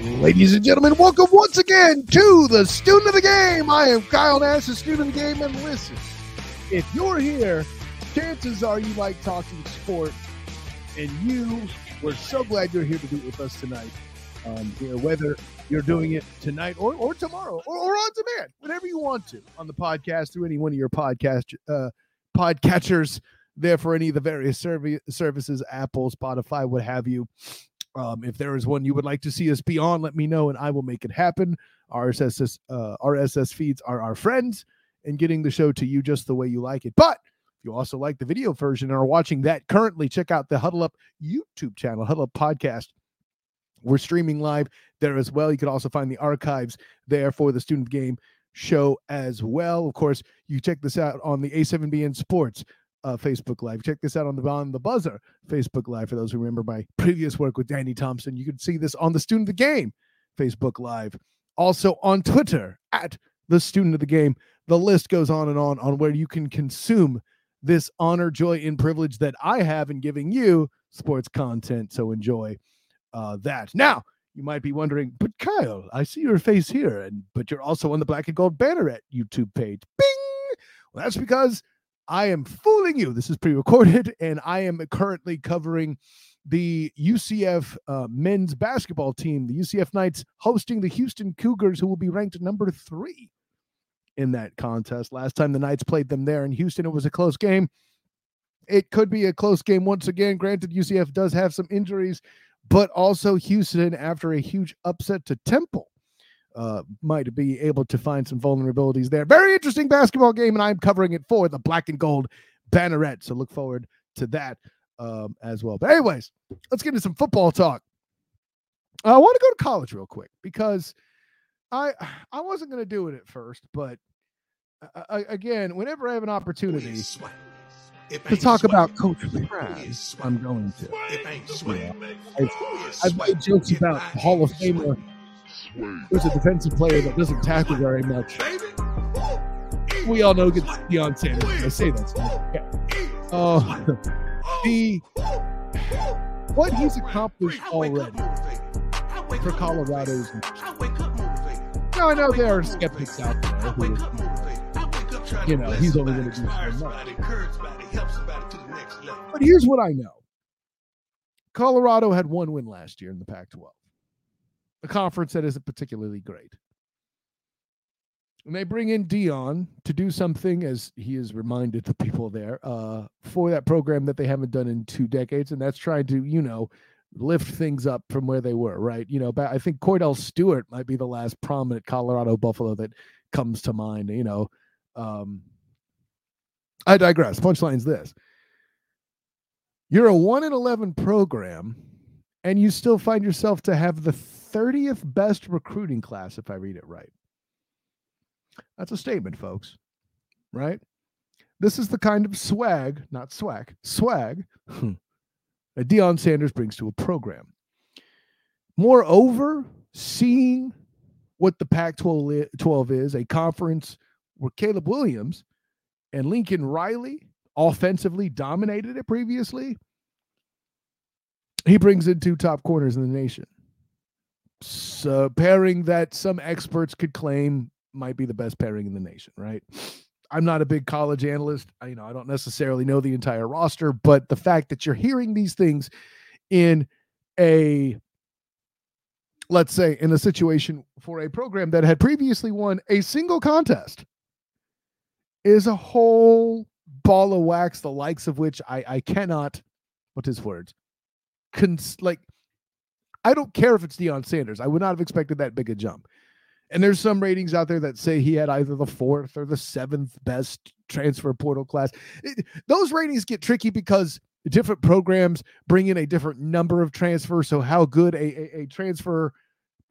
Ladies and gentlemen, welcome once again to the Student of the Game. I am Kyle Nash, the Student of the Game, and listen, if you're here, chances are you like talking sport, and you, we're so glad you're here to do it with us tonight. Um, know, whether you're doing it tonight or, or tomorrow or, or on demand, whenever you want to, on the podcast through any one of your podcast uh, podcatchers there for any of the various serv- services, Apple, Spotify, what have you. Um, if there is one you would like to see us be on, let me know and I will make it happen. RSS uh, RSS feeds are our friends and getting the show to you just the way you like it. But if you also like the video version and are watching that currently, check out the Huddle Up YouTube channel, Huddle Up Podcast. We're streaming live there as well. You can also find the archives there for the student game show as well. Of course, you check this out on the A7BN Sports uh, Facebook Live. Check this out on the on the Buzzer Facebook Live. For those who remember my previous work with Danny Thompson, you can see this on the Student of the Game Facebook Live. Also on Twitter at the Student of the Game. The list goes on and on on where you can consume this honor, joy, and privilege that I have in giving you sports content. So enjoy uh, that. Now, you might be wondering, but Kyle, I see your face here, and but you're also on the Black and Gold Banneret YouTube page. Bing. Well, that's because I am fooling you. This is pre recorded, and I am currently covering the UCF uh, men's basketball team, the UCF Knights, hosting the Houston Cougars, who will be ranked number three in that contest. Last time the Knights played them there in Houston, it was a close game. It could be a close game once again. Granted, UCF does have some injuries, but also Houston, after a huge upset to Temple, uh, might be able to find some vulnerabilities there. Very interesting basketball game, and I'm covering it for the black and gold banneret. So look forward to that um, as well. But, anyways, let's get into some football talk. I want to go to college real quick because I I wasn't going to do it at first, but uh, uh again, whenever I have an opportunity to talk about Coach Prime, I'm going to. Yeah. I've, I've made jokes about Hall of Famer there's a defensive player that doesn't tackle very much. We all know it's Deion Sanders. I say that. Yeah. Uh, the what he's accomplished already for Colorado's. Now I know there are skeptics out there who, you know, he's only going to do so much. But here's what I know: Colorado had one win last year in the Pac-12 a conference that isn't particularly great. And they bring in Deion to do something, as he has reminded the people there, uh, for that program that they haven't done in two decades, and that's trying to, you know, lift things up from where they were, right? You know, but I think Kordell Stewart might be the last prominent Colorado Buffalo that comes to mind. You know, um, I digress. Punchline's this: you're a one in eleven program, and you still find yourself to have the 30th best recruiting class, if I read it right. That's a statement, folks, right? This is the kind of swag, not swag, swag hmm. that Deion Sanders brings to a program. Moreover, seeing what the Pac 12 is, a conference where Caleb Williams and Lincoln Riley offensively dominated it previously, he brings in two top corners in the nation so uh, pairing that some experts could claim might be the best pairing in the nation, right? I'm not a big college analyst. I, you know, I don't necessarily know the entire roster, but the fact that you're hearing these things in a let's say in a situation for a program that had previously won a single contest is a whole ball of wax the likes of which I I cannot what is words cons- like I don't care if it's Deion Sanders. I would not have expected that big a jump. And there's some ratings out there that say he had either the fourth or the seventh best transfer portal class. It, those ratings get tricky because different programs bring in a different number of transfers. So how good a, a, a transfer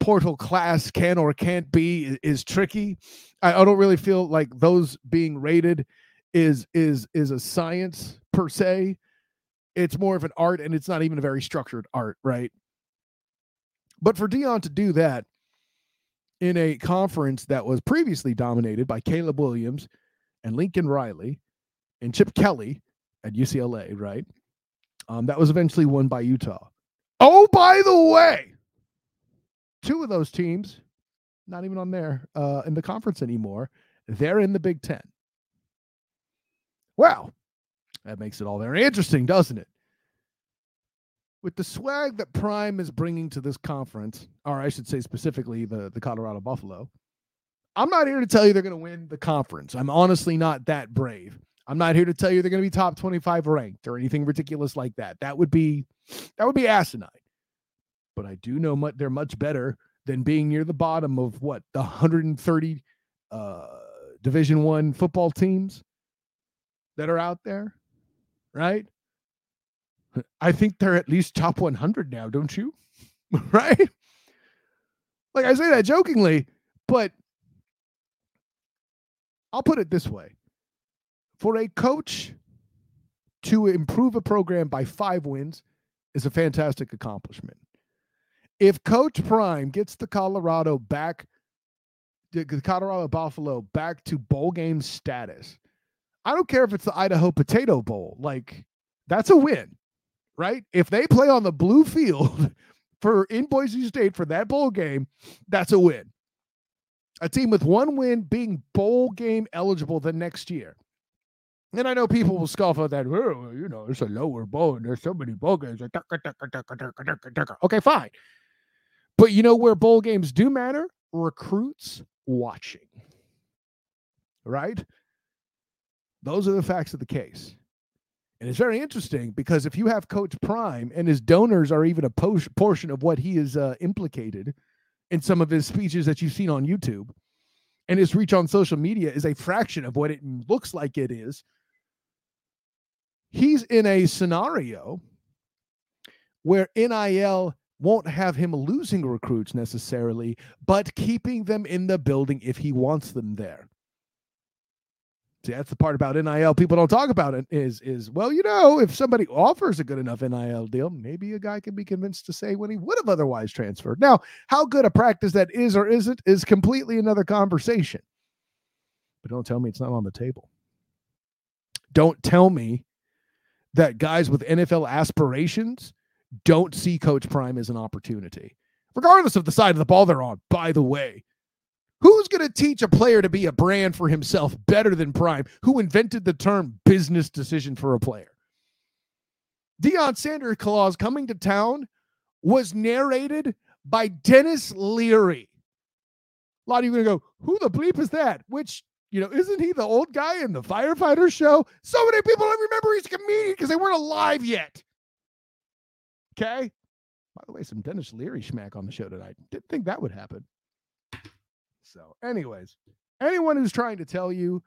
portal class can or can't be is, is tricky. I, I don't really feel like those being rated is is is a science per se. It's more of an art, and it's not even a very structured art, right? But for Deion to do that in a conference that was previously dominated by Caleb Williams and Lincoln Riley and Chip Kelly at UCLA, right? Um, that was eventually won by Utah. Oh, by the way, two of those teams, not even on there uh, in the conference anymore, they're in the Big Ten. Well, that makes it all very interesting, doesn't it? With the swag that Prime is bringing to this conference, or I should say specifically the, the Colorado Buffalo, I'm not here to tell you they're going to win the conference. I'm honestly not that brave. I'm not here to tell you they're going to be top 25 ranked or anything ridiculous like that. That would be that would be asinine. But I do know much, they're much better than being near the bottom of what the 130 uh, Division One football teams that are out there, right? I think they're at least top 100 now, don't you? right? Like I say that jokingly, but I'll put it this way for a coach to improve a program by five wins is a fantastic accomplishment. If Coach Prime gets the Colorado back, the Colorado Buffalo back to bowl game status, I don't care if it's the Idaho Potato Bowl. Like, that's a win, right? If they play on the blue field for in Boise State for that bowl game, that's a win. A team with one win being bowl game eligible the next year. And I know people will scoff at that. Oh, you know, it's a lower bowl and there's so many bowl games. Okay, fine. But you know where bowl games do matter? Recruits watching. Right? Those are the facts of the case. And it's very interesting because if you have Coach Prime and his donors are even a portion of what he is uh, implicated in some of his speeches that you've seen on YouTube, and his reach on social media is a fraction of what it looks like it is, he's in a scenario where NIL won't have him losing recruits necessarily, but keeping them in the building if he wants them there. See, that's the part about NIL people don't talk about it is is well, you know, if somebody offers a good enough NIL deal, maybe a guy can be convinced to say when he would have otherwise transferred. Now, how good a practice that is or isn't is completely another conversation. But don't tell me it's not on the table. Don't tell me that guys with NFL aspirations don't see Coach Prime as an opportunity, regardless of the side of the ball they're on, by the way. Who's going to teach a player to be a brand for himself better than Prime, who invented the term business decision for a player? Deion Sanders Claus coming to town was narrated by Denis Leary. A lot of you are going to go, who the bleep is that? Which, you know, isn't he the old guy in the firefighter show? So many people don't remember he's a comedian because they weren't alive yet. Okay. By the way, some Denis Leary schmack on the show tonight. Didn't think that would happen. So, anyways, anyone who's trying to tell you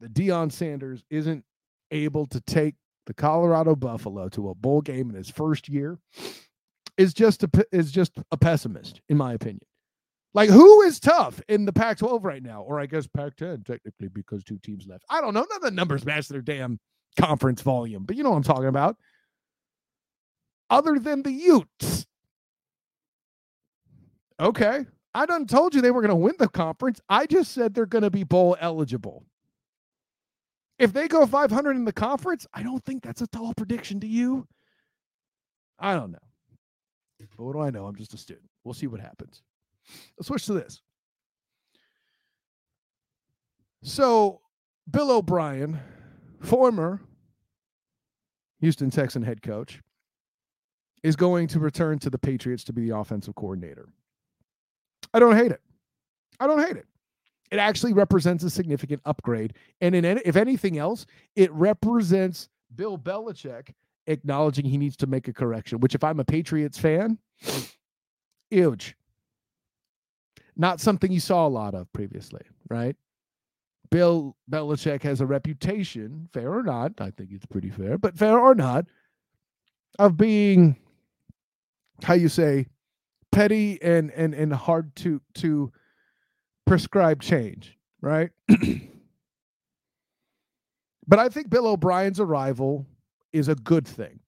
that Deion Sanders isn't able to take the Colorado Buffalo to a bowl game in his first year is just a is just a pessimist, in my opinion. Like, who is tough in the Pac 12 right now? Or I guess Pac 10, technically, because two teams left. I don't know. None of the numbers match their damn conference volume, but you know what I'm talking about. Other than the Utes. Okay. I done told you they were going to win the conference. I just said they're going to be bowl eligible. If they go 500 in the conference, I don't think that's a tall prediction to you. I don't know. But what do I know? I'm just a student. We'll see what happens. Let's switch to this. So, Bill O'Brien, former Houston Texan head coach, is going to return to the Patriots to be the offensive coordinator. I don't hate it. I don't hate it. It actually represents a significant upgrade. And in if anything else, it represents Bill Belichick acknowledging he needs to make a correction, which if I'm a Patriots fan, huge. Not something you saw a lot of previously, right? Bill Belichick has a reputation, fair or not, I think it's pretty fair, but fair or not, of being how you say petty and and and hard to to prescribe change, right? but I think Bill O'Brien's arrival is a good thing.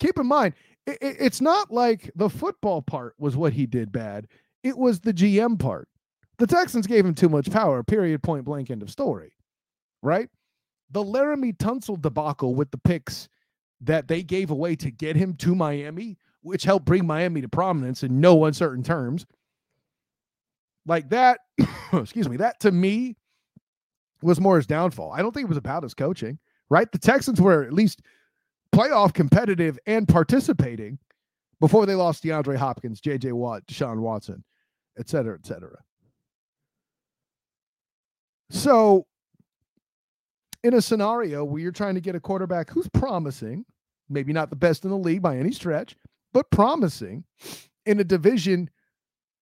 Keep in mind, it, it's not like the football part was what he did bad. It was the GM part. The Texans gave him too much power, period, point blank, end of story. Right? The Laremy Tunsil debacle with the picks that they gave away to get him to Miami which helped bring Miami to prominence in no uncertain terms, Like that, excuse me, that to me was more his downfall. I don't think it was about his coaching, right? The Texans were at least playoff competitive and participating before they lost DeAndre Hopkins, JJ Watt, Deshaun Watson, et cetera, et cetera. So, in a scenario where you're trying to get a quarterback who's promising, maybe not the best in the league by any stretch, but promising in a division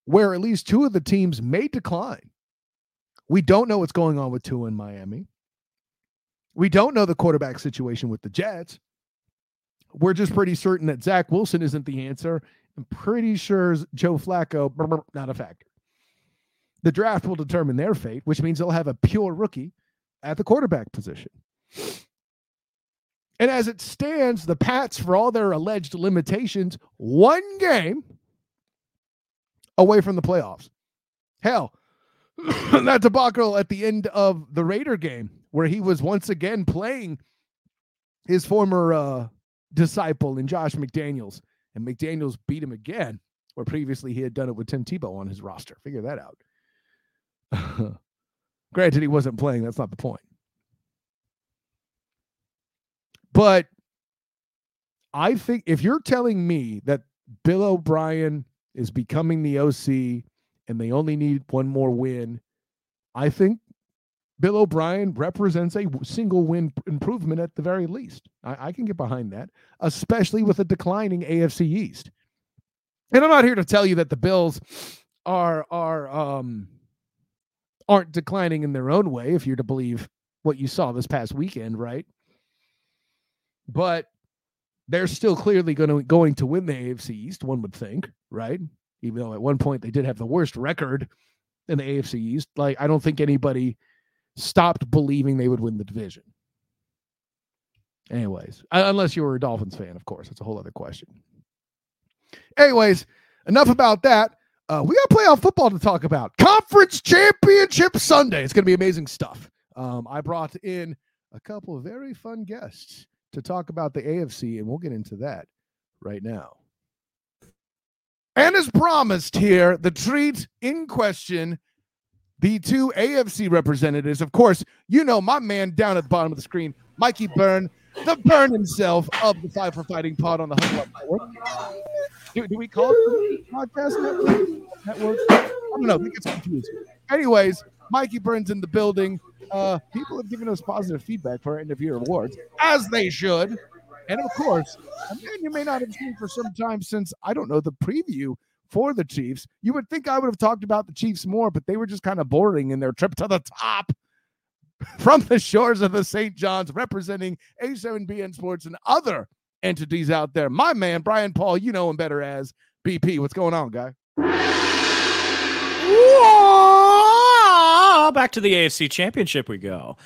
where at least two of the teams may decline. We don't know what's going on with Tua in Miami. We don't know the quarterback situation with the Jets. We're just pretty certain that Zach Wilson isn't the answer. I'm pretty sure Joe Flacco, not a factor. The draft will determine their fate, which means they'll have a pure rookie at the quarterback position. And as it stands, the Pats, for all their alleged limitations, one game away from the playoffs. Hell, that debacle at the end of the Raider game, where he was once again playing his former uh, disciple in Josh McDaniels, and McDaniels beat him again, where previously he had done it with Tim Tebow on his roster. Figure that out. Granted, he wasn't playing. That's not the point. But I think if you're telling me that Bill O'Brien is becoming the OC and they only need one more win, I think Bill O'Brien represents a single win improvement at the very least. I, I, can get behind that, especially with a declining AFC East. And I'm not here to tell you that the Bills are are um aren't declining in their own way, if you're to believe what you saw this past weekend, right? But they're still clearly going to going to win the AFC East, one would think, right? Even though at one point they did have the worst record in the AFC East. Like I don't think anybody stopped believing they would win the division. Anyways, unless you were a Dolphins fan, of course, that's a whole other question. Anyways, enough about that. Uh, we got playoff football to talk about. Conference Championship Sunday. It's going to be amazing stuff. Um, I brought in a couple of very fun guests to talk about the AFC, and we'll get into that right now. And as promised here, the treat in question, the two AFC representatives. Of course, you know my man down at the bottom of the screen, Mikey Byrne, the Burn himself of the Five for Fighting Pod on the Huddle Network. Do, do we call it podcast network? network? I don't know. It gets confused. Anyways, Mikey Burns in the building. Uh, people have given us positive feedback for our end of year awards, as they should. And of course, a man you may not have seen for some time since, I don't know, the preview for the Chiefs. You would think I would have talked about the Chiefs more, but they were just kind of boring in their trip to the top from the shores of the St. John's, representing A7BN Sports and other entities out there. My man, Brian Paul, you know him better as BP. What's going on, guy? Whoa! Back to the AFC Championship we go.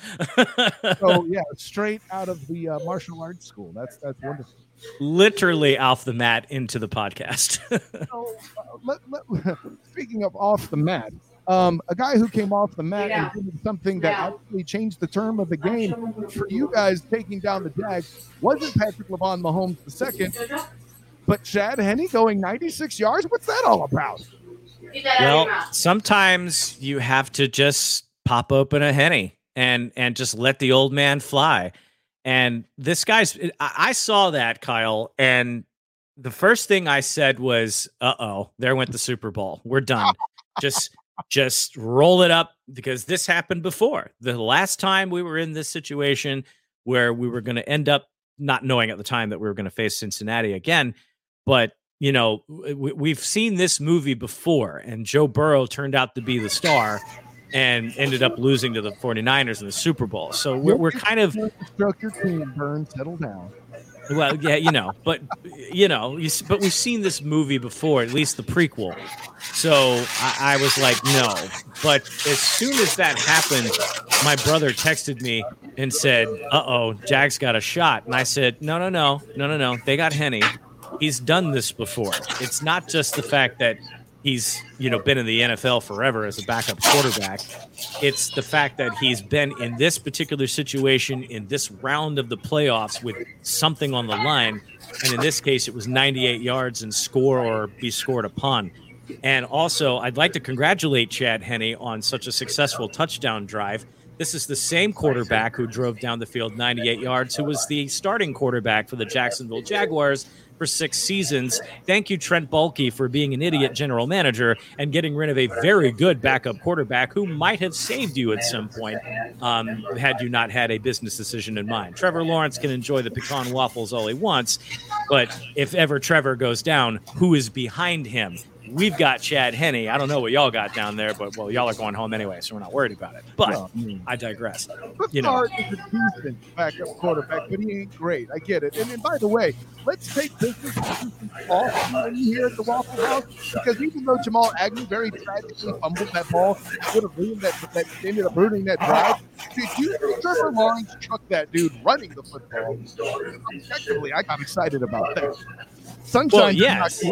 so yeah, straight out of the uh, martial arts school. That's that's wonderful. Literally off the mat into the podcast. so, uh, let, let, speaking of off the mat, um, a guy who came off the mat yeah. and did something that yeah. actually changed the term of the game for you guys taking down the Jags wasn't Patrick Lavon Mahomes the second, but Chad Henne going 96 yards. What's that all about? Well, sometimes you have to just pop open a Henny and and just let the old man fly. And this guy's I saw that Kyle and the first thing I said was, "Uh oh, there went the Super Bowl. We're done. Just just roll it up because this happened before. The last time we were in this situation where we were going to end up not knowing at the time that we were going to face Cincinnati again, but you know, we, have seen this movie before, and Joe Burrow turned out to be the star and ended up losing to the 49ers in the Super Bowl. So we're, we're kind of. Structure team, burn, settle down. Well, yeah, you know, but you know, you, but we've seen this movie before, at least the prequel. So I, I was like, no. But as soon as that happened, my brother texted me and said, "Uh oh, Jags got a shot," and I said, "No, no, no, no, no, no. They got Henne. He's done this before. It's not just the fact that he's you know been in the NFL forever as a backup quarterback. It's the fact that he's been in this particular situation in this round of the playoffs with something on the line, and in this case, it was 98 yards and score or be scored upon. And also, I'd like to congratulate Chad Henne on such a successful touchdown drive. This is the same quarterback who drove down the field 98 yards, who was the starting quarterback for the Jacksonville Jaguars for six seasons. Thank you, Trent Baalke, for being an idiot general manager and getting rid of a very good backup quarterback who might have saved you at some point um, had you not had a business decision in mind. Trevor Lawrence can enjoy the pecan waffles all he wants, but if ever Trevor goes down, who is behind him? We've got Chad Henne. I don't know what y'all got down there, but well, y'all are going home anyway, so we're not worried about it. But well, I, digress. You know, is a decent backup quarterback, but he ain't great. I get it. And, and by the way, let's take business off here at the Waffle House because even though Jamal Agnew very tragically fumbled that ball, would have ruined that, that ended up ruining that drive. Did you think Trevor Lawrence truck that dude running the football? Effectively, I got excited about that. Sunshine. Well, yes.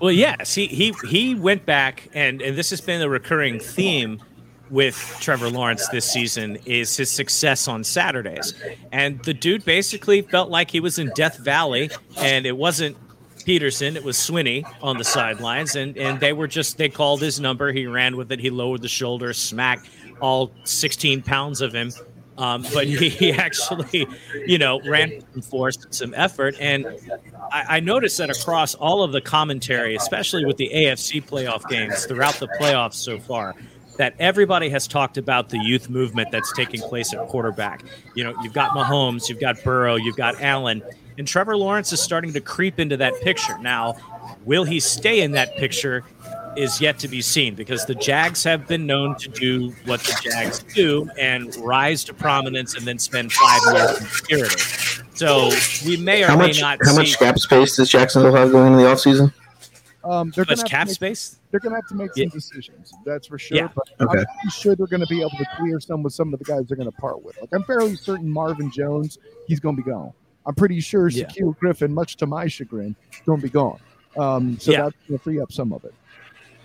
Well, yes. He he he went back, and and this has been a recurring theme with Trevor Lawrence this season is his success on Saturdays. And the dude basically felt like he was in Death Valley, and it wasn't Pederson, it was Swinney on the sidelines, and and they were just they called his number. He ran with it. He lowered the shoulder, smacked all 16 pounds of him um, but he, he, actually, you know, ran some force, some effort. And I, I, noticed that across all of the commentary, especially with the AFC playoff games throughout the playoffs so far, that everybody has talked about the youth movement that's taking place at quarterback. You know, you've got Mahomes, you've got Burrow, you've got Allen, and Trevor Lawrence is starting to creep into that picture. Now, will he stay in that picture? Is yet to be seen because the Jags have been known to do what the Jags do and rise to prominence and then spend five years in obscurity. So we may or how may much, not. How much cap space does Jacksonville have going into the offseason? Um, they're going cap make, space. They're going to have to make some yeah. decisions. That's for sure. Yeah. But okay. I'm sure they're going to be able to clear some with some of the guys they're going to part with. Like I'm fairly certain Marvin Jones, he's going to be gone. I'm pretty sure yeah. Shaquill Griffin, much to my chagrin, is going to be gone. Um, so yeah. that's going to free up some of it.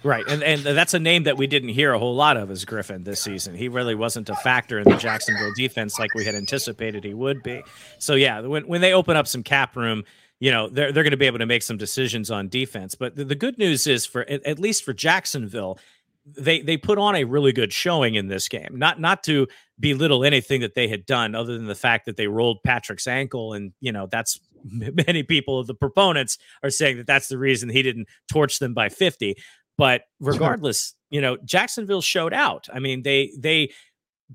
Right, and and that's a name that we didn't hear a whole lot of as Griffin this season. He really wasn't a factor in the Jacksonville defense like we had anticipated he would be. So yeah, when when they open up some cap room, you know they're they're going to be able to make some decisions on defense. But the, the good news is for at least for Jacksonville, they they put on a really good showing in this game. Not not to belittle anything that they had done, other than the fact that they rolled Patrick's ankle, and you know that's many people of the proponents are saying that that's the reason he didn't torch them by 50 but regardless, you know, Jacksonville showed out. I mean, they they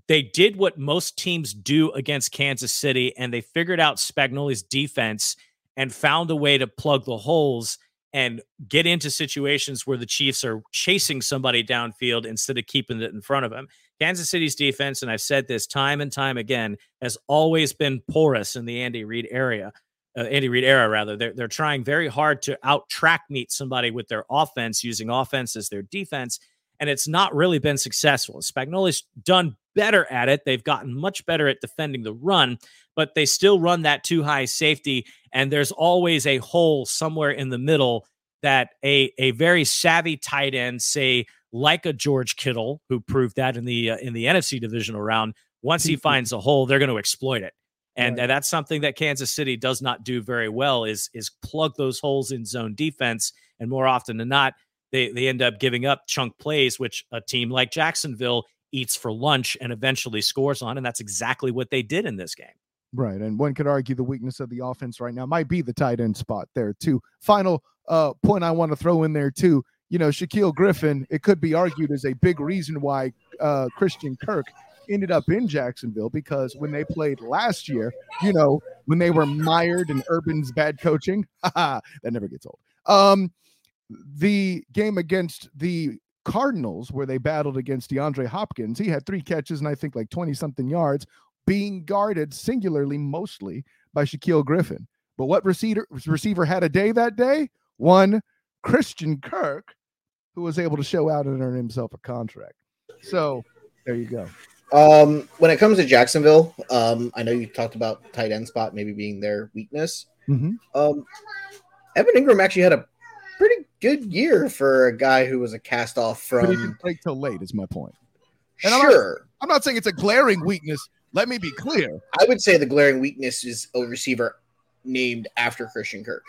they did what most teams do against Kansas City, and they figured out Spagnuolo's defense and found a way to plug the holes and get into situations where the Chiefs are chasing somebody downfield instead of keeping it in front of them. Kansas City's defense, and I've said this time and time again, has always been porous in the Andy Reid area uh, Andy Reid era, rather. They're, they're trying very hard to out track meet somebody with their offense, using offense as their defense. And it's not really been successful. Spagnuolo's done better at it. They've gotten much better at defending the run, but they still run that too high safety. And there's always a hole somewhere in the middle that a, a very savvy tight end, say, like a George Kittle, who proved that in the uh, in the NFC divisional round, once he finds a hole, they're going to exploit it. And, right. and that's something that Kansas City does not do very well is is plug those holes in zone defense. And more often than not, they, they end up giving up chunk plays, which a team like Jacksonville eats for lunch and eventually scores on. And that's exactly what they did in this game. Right. And one could argue the weakness of the offense right now might be the tight end spot there, too. Final uh, point I want to throw in there, too. You know, Shaquill Griffin, it could be argued as a big reason why uh, Christian Kirk ended up in Jacksonville because when they played last year, you know, when they were mired in Urban's bad coaching, that never gets old. Um, the game against the Cardinals, where they battled against DeAndre Hopkins, he had three catches and I think like 20 something yards, being guarded singularly mostly by Shaquill Griffin. But what receiver receiver had a day that day? One Christian Kirk, who was able to show out and earn himself a contract. So there you go. Um, when it comes to Jacksonville, um, I know you talked about tight end spot maybe being their weakness. Mm-hmm. Um, Evan Engram actually had a pretty good year for a guy who was a cast off from. But he didn't break till late, is my point. And sure, I'm not, I'm not saying it's a glaring weakness. Let me be clear. I would say the glaring weakness is a receiver named after Christian Kirk.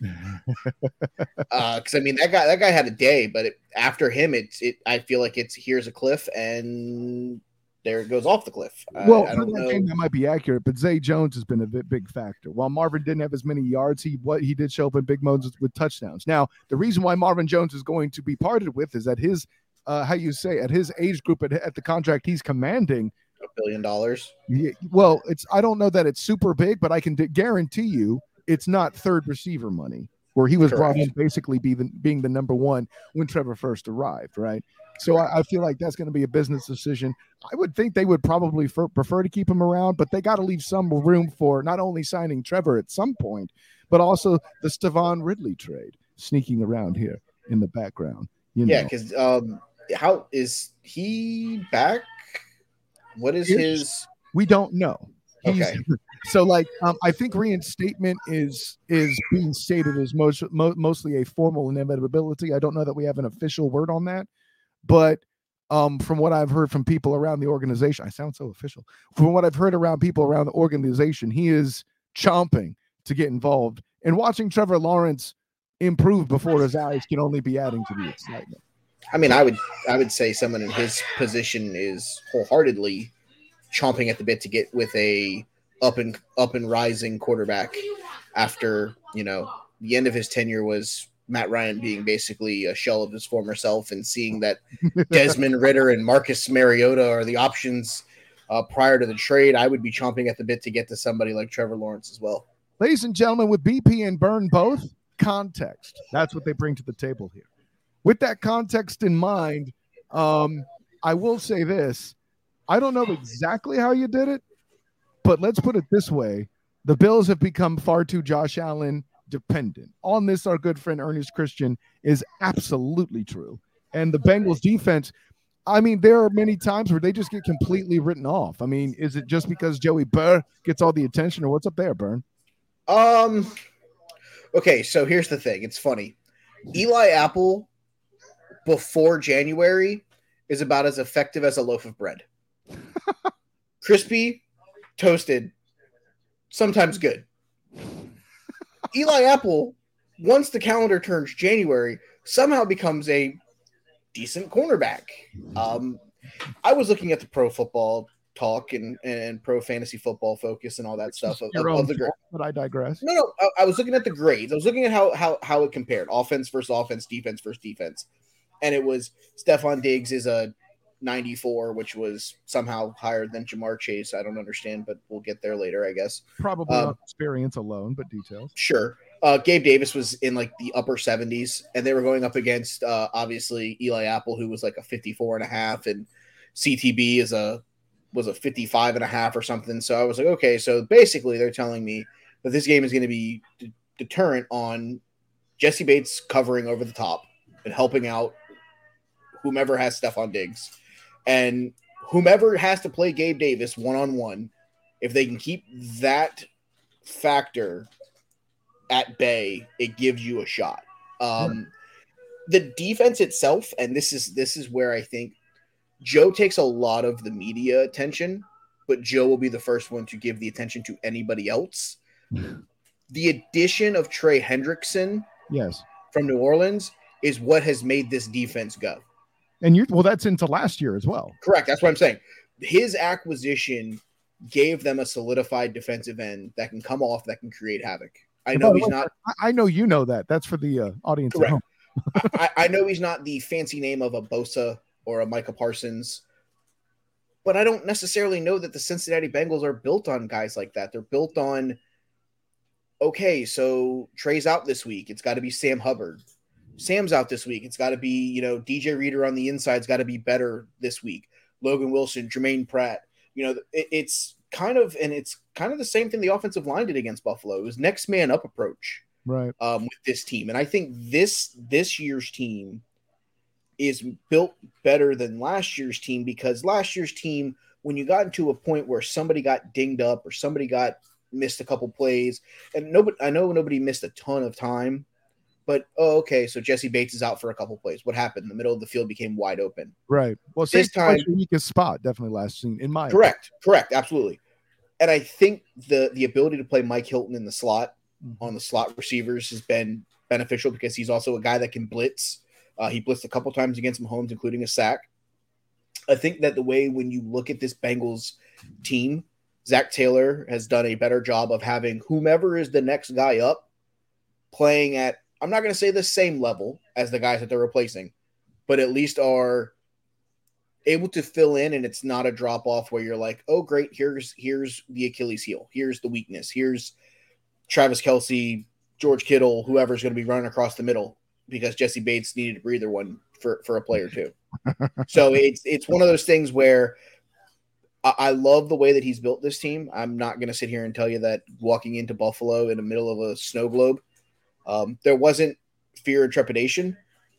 Uh, because uh, I mean, that guy that guy had a day, but it, after him, it's it. I feel like it's here's a cliff, and there it goes off the cliff. Well, I, I that that might be accurate, but Zay Jones has been a big, factor. While Marvin didn't have as many yards, he what he did show up in big moments with touchdowns. Now, the reason why Marvin Jones is going to be parted with is that his uh, how you say at his age group at, at the contract he's commanding a billion dollars. Yeah, well, it's I don't know that it's super big, but I can d- guarantee you it's not third receiver money where he was Correct. brought in basically be the, being the number one when Trevor first arrived, right? So I, I feel like that's going to be a business decision. I would think they would probably for, prefer to keep him around, but they got to leave some room for not only signing Trevor at some point, but also the Stevan Ridley trade sneaking around here in the background. You know? Yeah, because um, how is he back? What is his? We don't know. He's, okay. So, like, um, I think reinstatement is is being stated as most mo- mostly a formal inevitability. I don't know that we have an official word on that, but um, from what I've heard from people around the organization, I sound so official. From what I've heard around people around the organization, he is chomping to get involved. And watching Trevor Lawrence improve before his eyes can only be adding to the excitement. I mean, I would I would say someone in his position is wholeheartedly chomping at the bit to get with a up and up and rising quarterback after you know the end of his tenure was Matt Ryan being basically a shell of his former self and seeing that Desmond Ridder and Marcus Mariota are the options uh, prior to the trade, I would be chomping at the bit to get to somebody like Trevor Lawrence as well. Ladies and gentlemen, with BP and Burn both, context. That's what they bring to the table here. With that context in mind, um, I will say this I don't know exactly how you did it, but let's put it this way the Bills have become far too Josh Allen dependent. On this, our good friend Ernest Christian is absolutely true. And the Bengals defense, I mean, there are many times where they just get completely written off. I mean, is it just because Joey Burr gets all the attention, or what's up there, Burn? Um, okay, so here's the thing. It's funny. Eli Apple before January is about as effective as a loaf of bread. Crispy, toasted, sometimes good. Eli Apple, once the calendar turns January, somehow becomes a decent cornerback. Um, I was looking at the pro football talk and, and pro fantasy football focus and all that stuff of, of, of, the grade. But I digress. No, no, I, I, was looking at the grades. I was looking at how how how it compared offense versus offense, defense versus defense, and it was Stefon Diggs is a 94, which was somehow higher than Ja'Marr Chase. I don't understand, but we'll get there later, I guess. Probably um, experience alone, but details. Sure. Uh, Gabe Davis was in like the upper 70s, and they were going up against uh, obviously Eli Apple, who was like a 54 and a half, and CTB is a was a 55 and a half or something. So I was like, okay, so basically they're telling me that this game is going to be d- deterrent on Jessie Bates covering over the top and helping out whomever has Stefon Diggs and whomever has to play Gabe Davis one on one, if they can keep that factor at bay, it gives you a shot. Um, The defense itself, and this is this is where I think Joe takes a lot of the media attention, but Joe will be the first one to give the attention to anybody else. the addition of Trey Hendrickson, yes, from New Orleans, is what has made this defense go. And you're well, that's into last year as well. Correct. That's what I'm saying. His acquisition gave them a solidified defensive end that can come off, that can create havoc. I know he's not. I know you know that. That's for the uh, audience. Correct. I, I know he's not the fancy name of a Bosa or a Micah Parsons, but I don't necessarily know that the Cincinnati Bengals are built on guys like that. They're built on. Okay, so Trey's out this week. It's got to be Sam Hubbard. Sam's out this week. It's got to be, you know, DJ Reader on the inside's got to be better this week. Logan Wilson, Jermaine Pratt. You know, it, it's kind of, and it's kind of the same thing the offensive line did against Buffalo. It was next man up approach, right? Um, with this team, and I think this this year's team is built better than last year's team because last year's team, when you got into a point where somebody got dinged up or somebody got missed a couple plays, and nobody, I know nobody missed a ton of time but oh, okay, so Jessie Bates is out for a couple plays. What happened? The middle of the field became wide open. Right. Well, this time weakest spot definitely last seen in my correct, opinion. correct, absolutely. And I think the the ability to play Mike Hilton in the slot on the slot receivers has been beneficial because he's also a guy that can blitz. Uh, he blitzed a couple times against Mahomes, including a sack. I think that the way when you look at this Bengals team, Zac Taylor has done a better job of having whomever is the next guy up playing at, I'm not going to say the same level as the guys that they're replacing, but at least are able to fill in and it's not a drop off where you're like, oh great, here's here's the Achilles heel, here's the weakness, here's Travis Kelce, George Kittle, whoever's going to be running across the middle because Jessie Bates needed a breather one for for a player too. so it's it's one of those things where I, I love the way that he's built this team. I'm not going to sit here and tell you that walking into Buffalo in the middle of a snow globe, um, there wasn't fear and trepidation.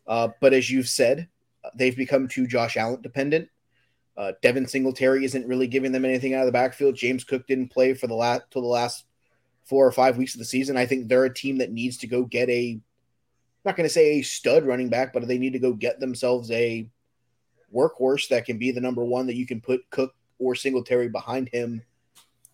Uh, but as you've said, they've become too Josh Allen dependent. Uh, Devin Singletary isn't really giving them anything out of the backfield. James Cook didn't play for the last till the last four or five weeks of the season. I think they're a team that needs to go get a, I'm not going to say a stud running back, but they need to go get themselves a workhorse that can be the number one that you can put Cook or Singletary behind him,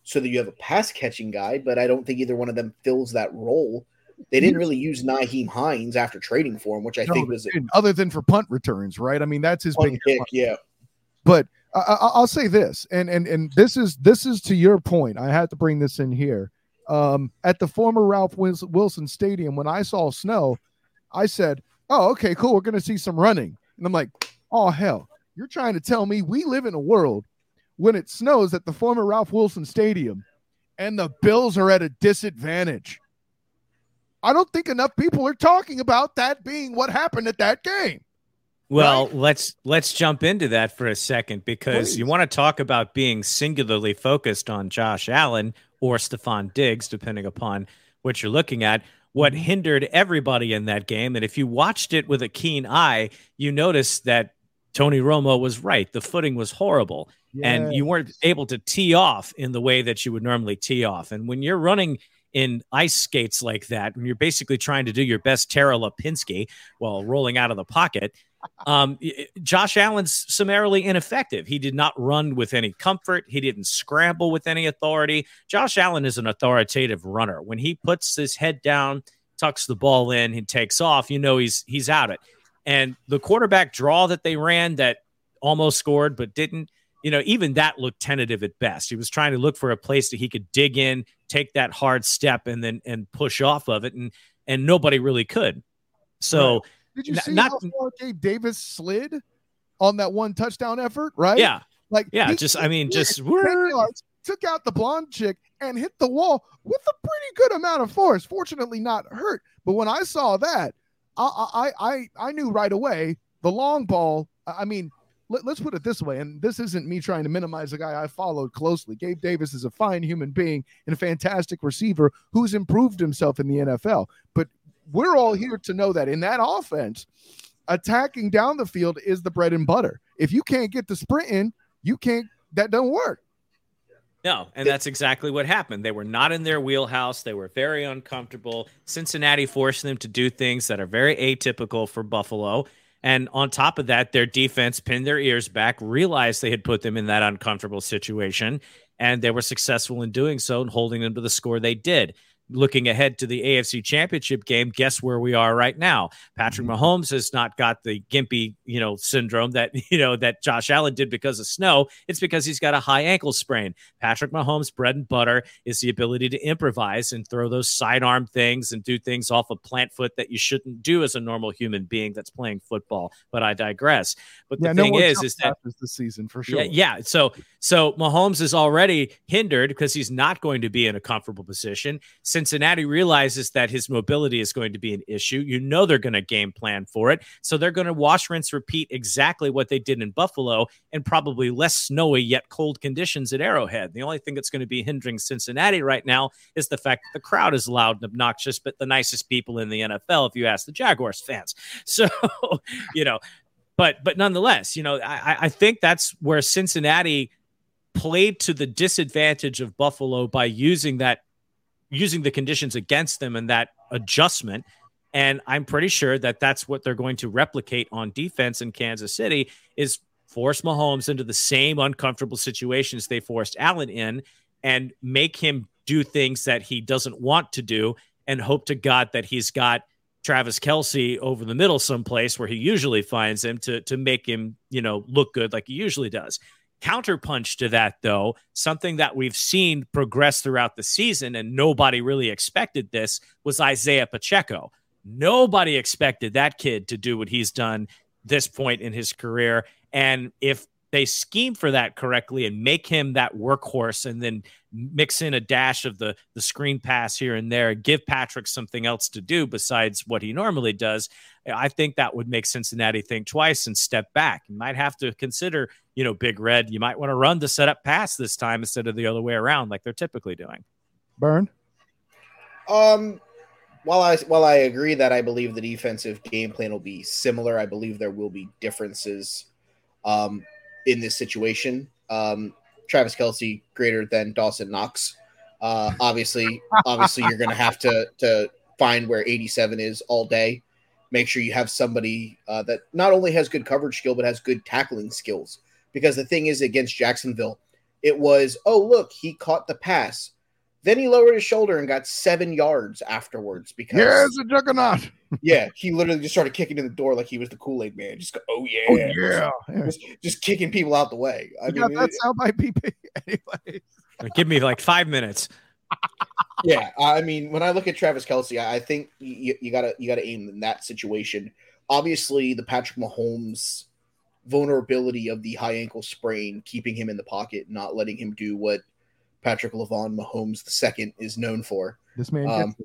so that you have a pass catching guy. But I don't think either one of them fills that role. They didn't really use Nyheim Hines after trading for him, which I no, think was other than for punt returns, right? I mean, that's his big kick, yeah. But I, will say this, and and and this is this is to your point. I had to bring this in here. Um, at the former Ralph Wilson Stadium, when I saw snow, I said, "Oh, okay, cool. We're going to see some running." And I'm like, "Oh hell, you're trying to tell me we live in a world when it snows at the former Ralph Wilson Stadium, and the Bills are at a disadvantage." I don't think enough people are talking about that being what happened at that game. Well, right? let's let's jump into that for a second because Please. you want to talk about being singularly focused on Josh Allen or Stefon Diggs, depending upon what you're looking at. What mm-hmm. hindered everybody in that game, and if you watched it with a keen eye, you noticed that Tony Romo was right. The footing was horrible, yes. and you weren't able to tee off in the way that you would normally tee off. And when you're running in ice skates like that, when you're basically trying to do your best Tara Lipinski while rolling out of the pocket, um, Josh Allen's summarily ineffective. He did not run with any comfort. He didn't scramble with any authority. Josh Allen is an authoritative runner. When he puts his head down, tucks the ball in, he takes off. You know he's he's out it. And the quarterback draw that they ran that almost scored but didn't you know, even that looked tentative at best. He was trying to look for a place that he could dig in, take that hard step, and then and push off of it, and and nobody really could. So, right. did you see not, how far Gabe Davis slid on that one touchdown effort? Right? Yeah. Like yeah, just I mean, just yards, took out the blonde chick and hit the wall with a pretty good amount of force. Fortunately, not hurt. But when I saw that, I I I, I knew right away the long ball. I mean, let, us put it this way, and this isn't me trying to minimize the guy I followed closely. Gabe Davis is a fine human being and a fantastic receiver who's improved himself in the NFL. But we're all here to know that in that offense, attacking down the field is the bread and butter. If you can't get the sprint in, you can't. That don't work. No, and that's exactly what happened. They were not in their wheelhouse. They were very uncomfortable. Cincinnati forced them to do things that are very atypical for Buffalo. And on top of that, their defense pinned their ears back, realized they had put them in that uncomfortable situation, and they were successful in doing so and holding them to the score they did looking ahead to the AFC Championship game, guess where we are right now? Patrick mm-hmm. Mahomes has not got the gimpy, you know, syndrome that you know that Josh Allen did because of snow. It's because he's got a high ankle sprain. Patrick Mahomes' bread and butter is the ability to improvise and throw those sidearm things and do things off a of plant foot that you shouldn't do as a normal human being that's playing football. But I digress. But the yeah, thing no is, is that is the season for sure. Yeah, yeah. So so Mahomes is already hindered because he's not going to be in a comfortable position. Since Cincinnati realizes that his mobility is going to be an issue. You know they're going to game plan for it. So they're going to wash, rinse, repeat exactly what they did in Buffalo and probably less snowy yet cold conditions at Arrowhead. The only thing that's going to be hindering Cincinnati right now is the fact that the crowd is loud and obnoxious, but the nicest people in the NFL, if you ask the Jaguars fans. So, you know, but but nonetheless, you know, I, I think that's where Cincinnati played to the disadvantage of Buffalo by using that using the conditions against them and that adjustment. And I'm pretty sure that that's what they're going to replicate on defense in Kansas City is force Mahomes into the same uncomfortable situations they forced Allen in and make him do things that he doesn't want to do and hope to God that he's got Travis Kelce over the middle someplace where he usually finds him to to make him, you know, look good like he usually does. Counterpunch to that, though, something that we've seen progress throughout the season and nobody really expected this was Isaiah Pacheco. Nobody expected that kid to do what he's done this point in his career. And if they scheme for that correctly and make him that workhorse and then mix in a dash of the the screen pass here and there give patrick something else to do besides what he normally does i think that would make cincinnati think twice and step back. You might have to consider you know big red you might want to run the setup pass this time instead of the other way around like they're typically doing. Burn? Um while I while I agree that I believe the defensive game plan will be similar, I believe there will be differences. Um, in this situation. Um, Travis Kelce greater than Dawson Knox. Uh, obviously, obviously, you're going to have to to find where 87 is all day. Make sure you have somebody uh, that not only has good coverage skill but has good tackling skills. Because the thing is, against Jacksonville, it was oh look, he caught the pass. Then he lowered his shoulder and got seven yards afterwards because yeah, it's a juggernaut. yeah, he literally just started kicking in the door like he was the Kool Aid man. Just go, oh yeah, oh, yeah, just, just, kicking people out the way. I you mean, that sound by PP anyway. Give me like five minutes. yeah, I mean, when I look at Travis Kelce, I think you, you gotta you gotta aim in that situation. Obviously, the Patrick Mahomes vulnerability of the high ankle sprain, keeping him in the pocket, not letting him do what Patrick Lavon Mahomes II is known for. This man, um,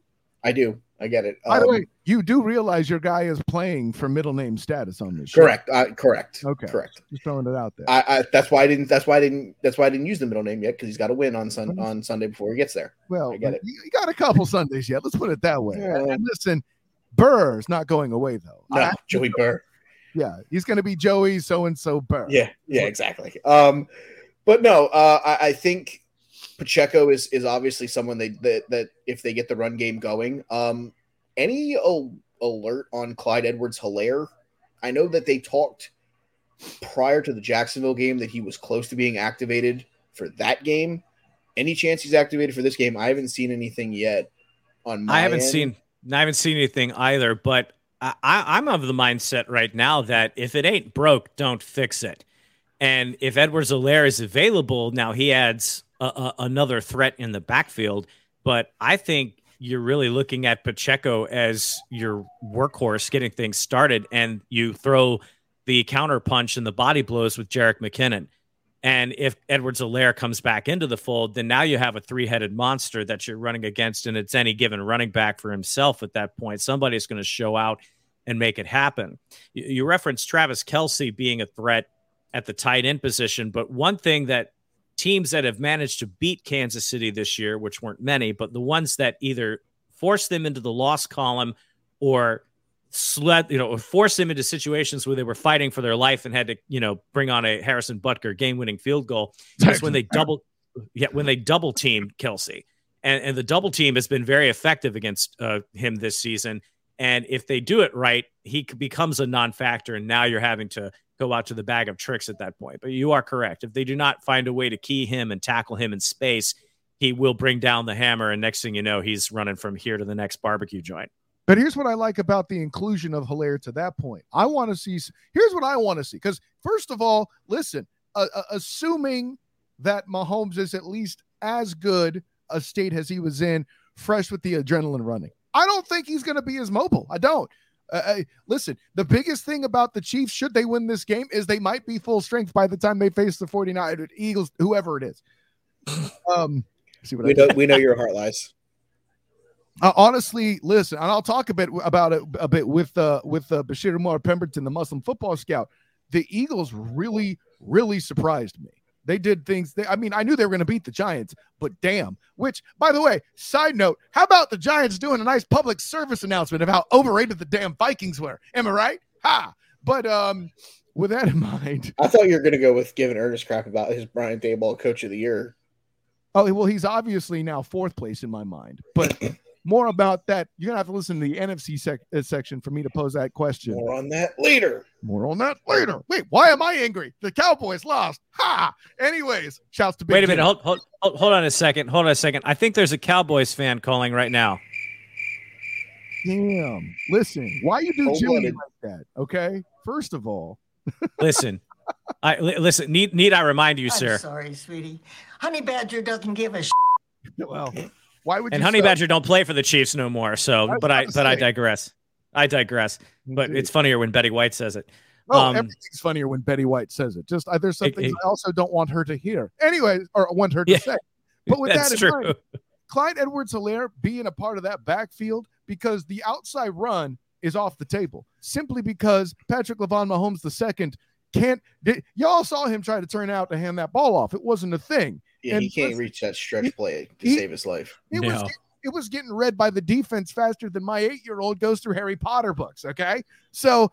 I do. I get it. By um, the way, you do realize your guy is playing for middle name status on this. Correct. Uh, correct. Okay. Correct. Just throwing it out there. I, I, that's why I didn't. That's why I didn't. That's why I didn't use the middle name yet because he's got to win on sun on Sunday before he gets there. Well, I get it. You got a couple Sundays yet. Let's put it that way. Yeah. And listen, Burr's not going away though. No, I, Joey Burr. Yeah, he's going to be Joey so and so Burr. Yeah. Yeah. Exactly. Um, but no, uh, I, I think Pacheco is is obviously someone they that, that if they get the run game going. Um, any al- alert on Clyde Edwards Helaire? I know that they talked prior to the Jacksonville game that he was close to being activated for that game. Any chance he's activated for this game? I haven't seen anything yet. On I haven't end. seen I haven't seen anything either, but I, I'm of the mindset right now that if it ain't broke, don't fix it. And if Edwards Helaire is available, now he adds a, a, another threat in the backfield. But I think you're really looking at Pacheco as your workhorse getting things started, and you throw the counter punch and the body blows with Jerick McKinnon. And if Edwards Helaire comes back into the fold, then now you have a three headed monster that you're running against, and it's any given running back for himself at that point. Somebody's going to show out and make it happen. You, you referenced Travis Kelce being a threat at the tight end position, but one thing that teams that have managed to beat Kansas City this year, which weren't many, but the ones that either forced them into the loss column or sled, you know, forced them into situations where they were fighting for their life and had to, you know, bring on a Harrison Butker game-winning field goal. That's when they double, yeah, when they double team Kelce, and and the double team has been very effective against uh, him this season. And if they do it right, he becomes a non-factor, and now you're having to go out to the bag of tricks at that point. But you are correct. If they do not find a way to key him and tackle him in space, he will bring down the hammer. And next thing you know, he's running from here to the next barbecue joint. But here's what I like about the inclusion of Helaire to that point. I want to see, here's what I want to see. Because, first of all, listen, uh, uh, assuming that Mahomes is at least as good a state as he was in, fresh with the adrenaline running, I don't think he's going to be as mobile. I don't. Uh, listen, the biggest thing about the Chiefs, should they win this game, is they might be full strength by the time they face the 49 Eagles, whoever it is. Um, see what we know. We know your heart lies. Uh, honestly, listen, and I'll talk a bit about it a bit with uh, with uh, Bashir Umar Pemberton, the Muslim football scout. The Eagles really, really surprised me. They did things. They, I mean, I knew they were going to beat the Giants, but damn. Which, by the way, side note, how about the Giants doing a nice public service announcement of how overrated the damn Vikings were? Am I right? Ha! But um, with that in mind, I thought you were going to go with giving Ernest crap about his Brian Daboll Coach of the Year. Oh well, he's obviously now fourth place in my mind, but more about that. You're gonna have to listen to the NFC sec- uh, section for me to pose that question. More on that later. More on that later. Wait, why am I angry? The Cowboys lost. Ha! Anyways, shouts to Big Wait a minute. Hold, hold, hold on a second. Hold on a second. I think there's a Cowboys fan calling right now. Damn. Listen, why you do Cold Jimmy like that? Okay. First of all, Listen, I li- listen. Need need I remind you, I'm sir? sorry, sweetie. Honey Badger doesn't give a sh- well, why would And Honey sell- Badger don't play for the Chiefs no more. So, was but I but I digress. I digress. But Indeed. it's funnier when Betty White says it. Oh, um, everything's funnier when Betty White says it. Just uh, there's some It- things I also don't want her to hear. Anyway, or want her to Yeah. say. But with That's that in true. mind, Clyde Edwards Helaire being a part of that backfield because the outside run is off the table simply because Patrick Lavon Mahomes II can't. Did, y'all saw him try to turn out to hand that ball off. It wasn't a thing. Yeah, And he can't listen, reach that stretch play to he- save his life. It was it was getting read by the defense faster than my eight year old goes through Harry Potter books. Okay, so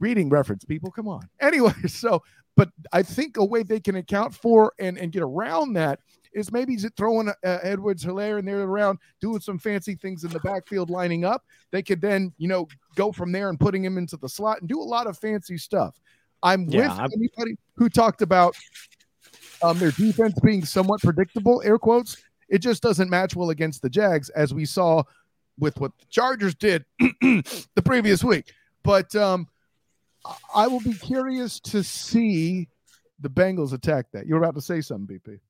reading reference people, come on. Anyway, so but I think a way they can account for and and get around that is maybe just throwing uh, Edwards Helaire in there around doing some fancy things in the backfield lining up. They could then you know go from there and putting him into the slot and do a lot of fancy stuff. I'm Yeah, with I'm- anybody who talked about um, their defense being somewhat predictable, air quotes. It just doesn't match well against the Jags, as we saw with what the Chargers did the previous week. But um, I- will be curious to see the Bengals attack that. You were about to say something, BP.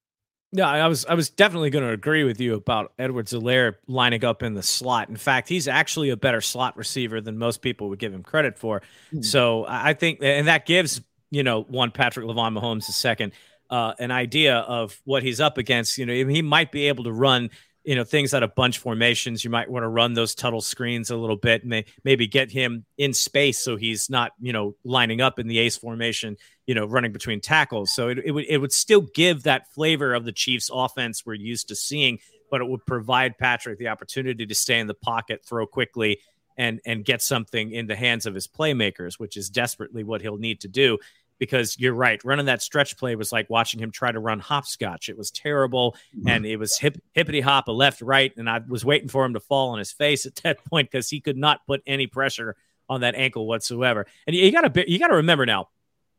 Yeah, I was I was definitely going to agree with you about Edwards Helaire lining up in the slot. In fact, he's actually a better slot receiver than most people would give him credit for. Hmm. So I I think, and that gives you know one Patrick Lavon Mahomes a second uh, an idea of what he's up against. You know, he might be able to run you know things out of bunch formations. You might want to run those tuttle screens a little bit, may, maybe get him in space so he's not you know lining up in the ace formation you know, running between tackles. So it, it would it would still give that flavor of the Chiefs offense we're used to seeing, but it would provide Patrick the opportunity to stay in the pocket, throw quickly, and and get something in the hands of his playmakers, which is desperately what he'll need to do. Because you're right, running that stretch play was like watching him try to run hopscotch. It was terrible, mm-hmm. and it was hip, hippity hop, a left, right, and I was waiting for him to fall on his face at that point because he could not put any pressure on that ankle whatsoever. And you got to you got to remember now,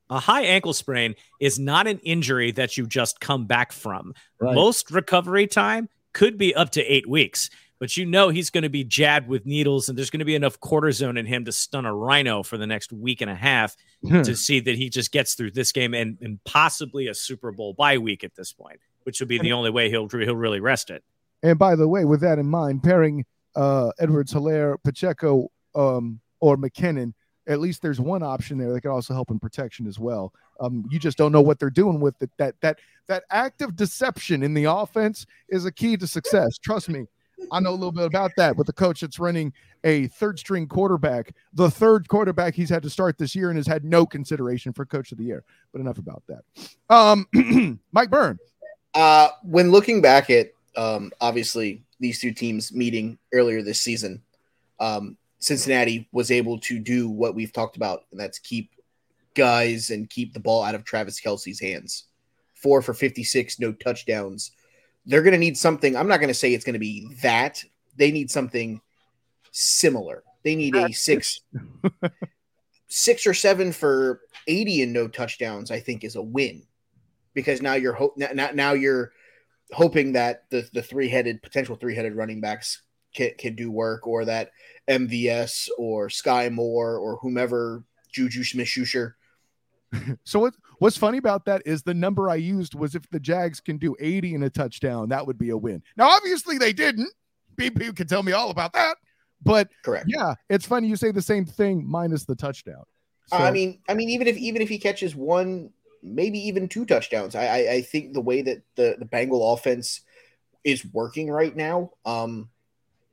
a high ankle sprain is not an injury that you just come back from. Right. Most recovery time could be up to eight weeks, but you know he's going to be jabbed with needles, and there's going to be enough cortisone in him to stun a rhino for the next week and a half Hmm. to see that he just gets through this game and, and possibly a Super Bowl bye week at this point, which would be the only way he'll he'll really rest it. And by the way, with that in mind, pairing uh, Edwards Helaire, Pacheco, um, or McKinnon, at least there's one option there that could also help in protection as well. Um, you just don't know what they're doing with it. That that that act of deception in the offense is a key to success. Trust me. I know a little bit about that with the coach that's running a third string quarterback, the third quarterback he's had to start this year and has had no consideration for coach of the year. But enough about that. Um, Mike Byrne. Uh, when looking back at um, obviously these two teams meeting earlier this season, um, Cincinnati was able to do what we've talked about, and that's keep guys and keep the ball out of Travis Kelce's hands. Four for 56, no touchdowns. They're going to need something. I'm not going to say it's going to be that. They need something similar. They need a six, six or seven for 80 and no touchdowns. I think is a win because now you're hope now, now you're hoping that the the three headed potential three headed running backs can, can do work or that MVS or Skyy Moore or whomever Juju Smith Schuster. So what what's funny about that is the number I used was if the Jags can do 80 in a touchdown, that would be a win. Now, obviously they didn't. BP can tell me all about that. But Correct. yeah, it's funny you say the same thing minus the touchdown. So, I mean, I mean, even if even if he catches one, maybe even two touchdowns, I I, I think the way that the the Bengal offense is working right now. Um,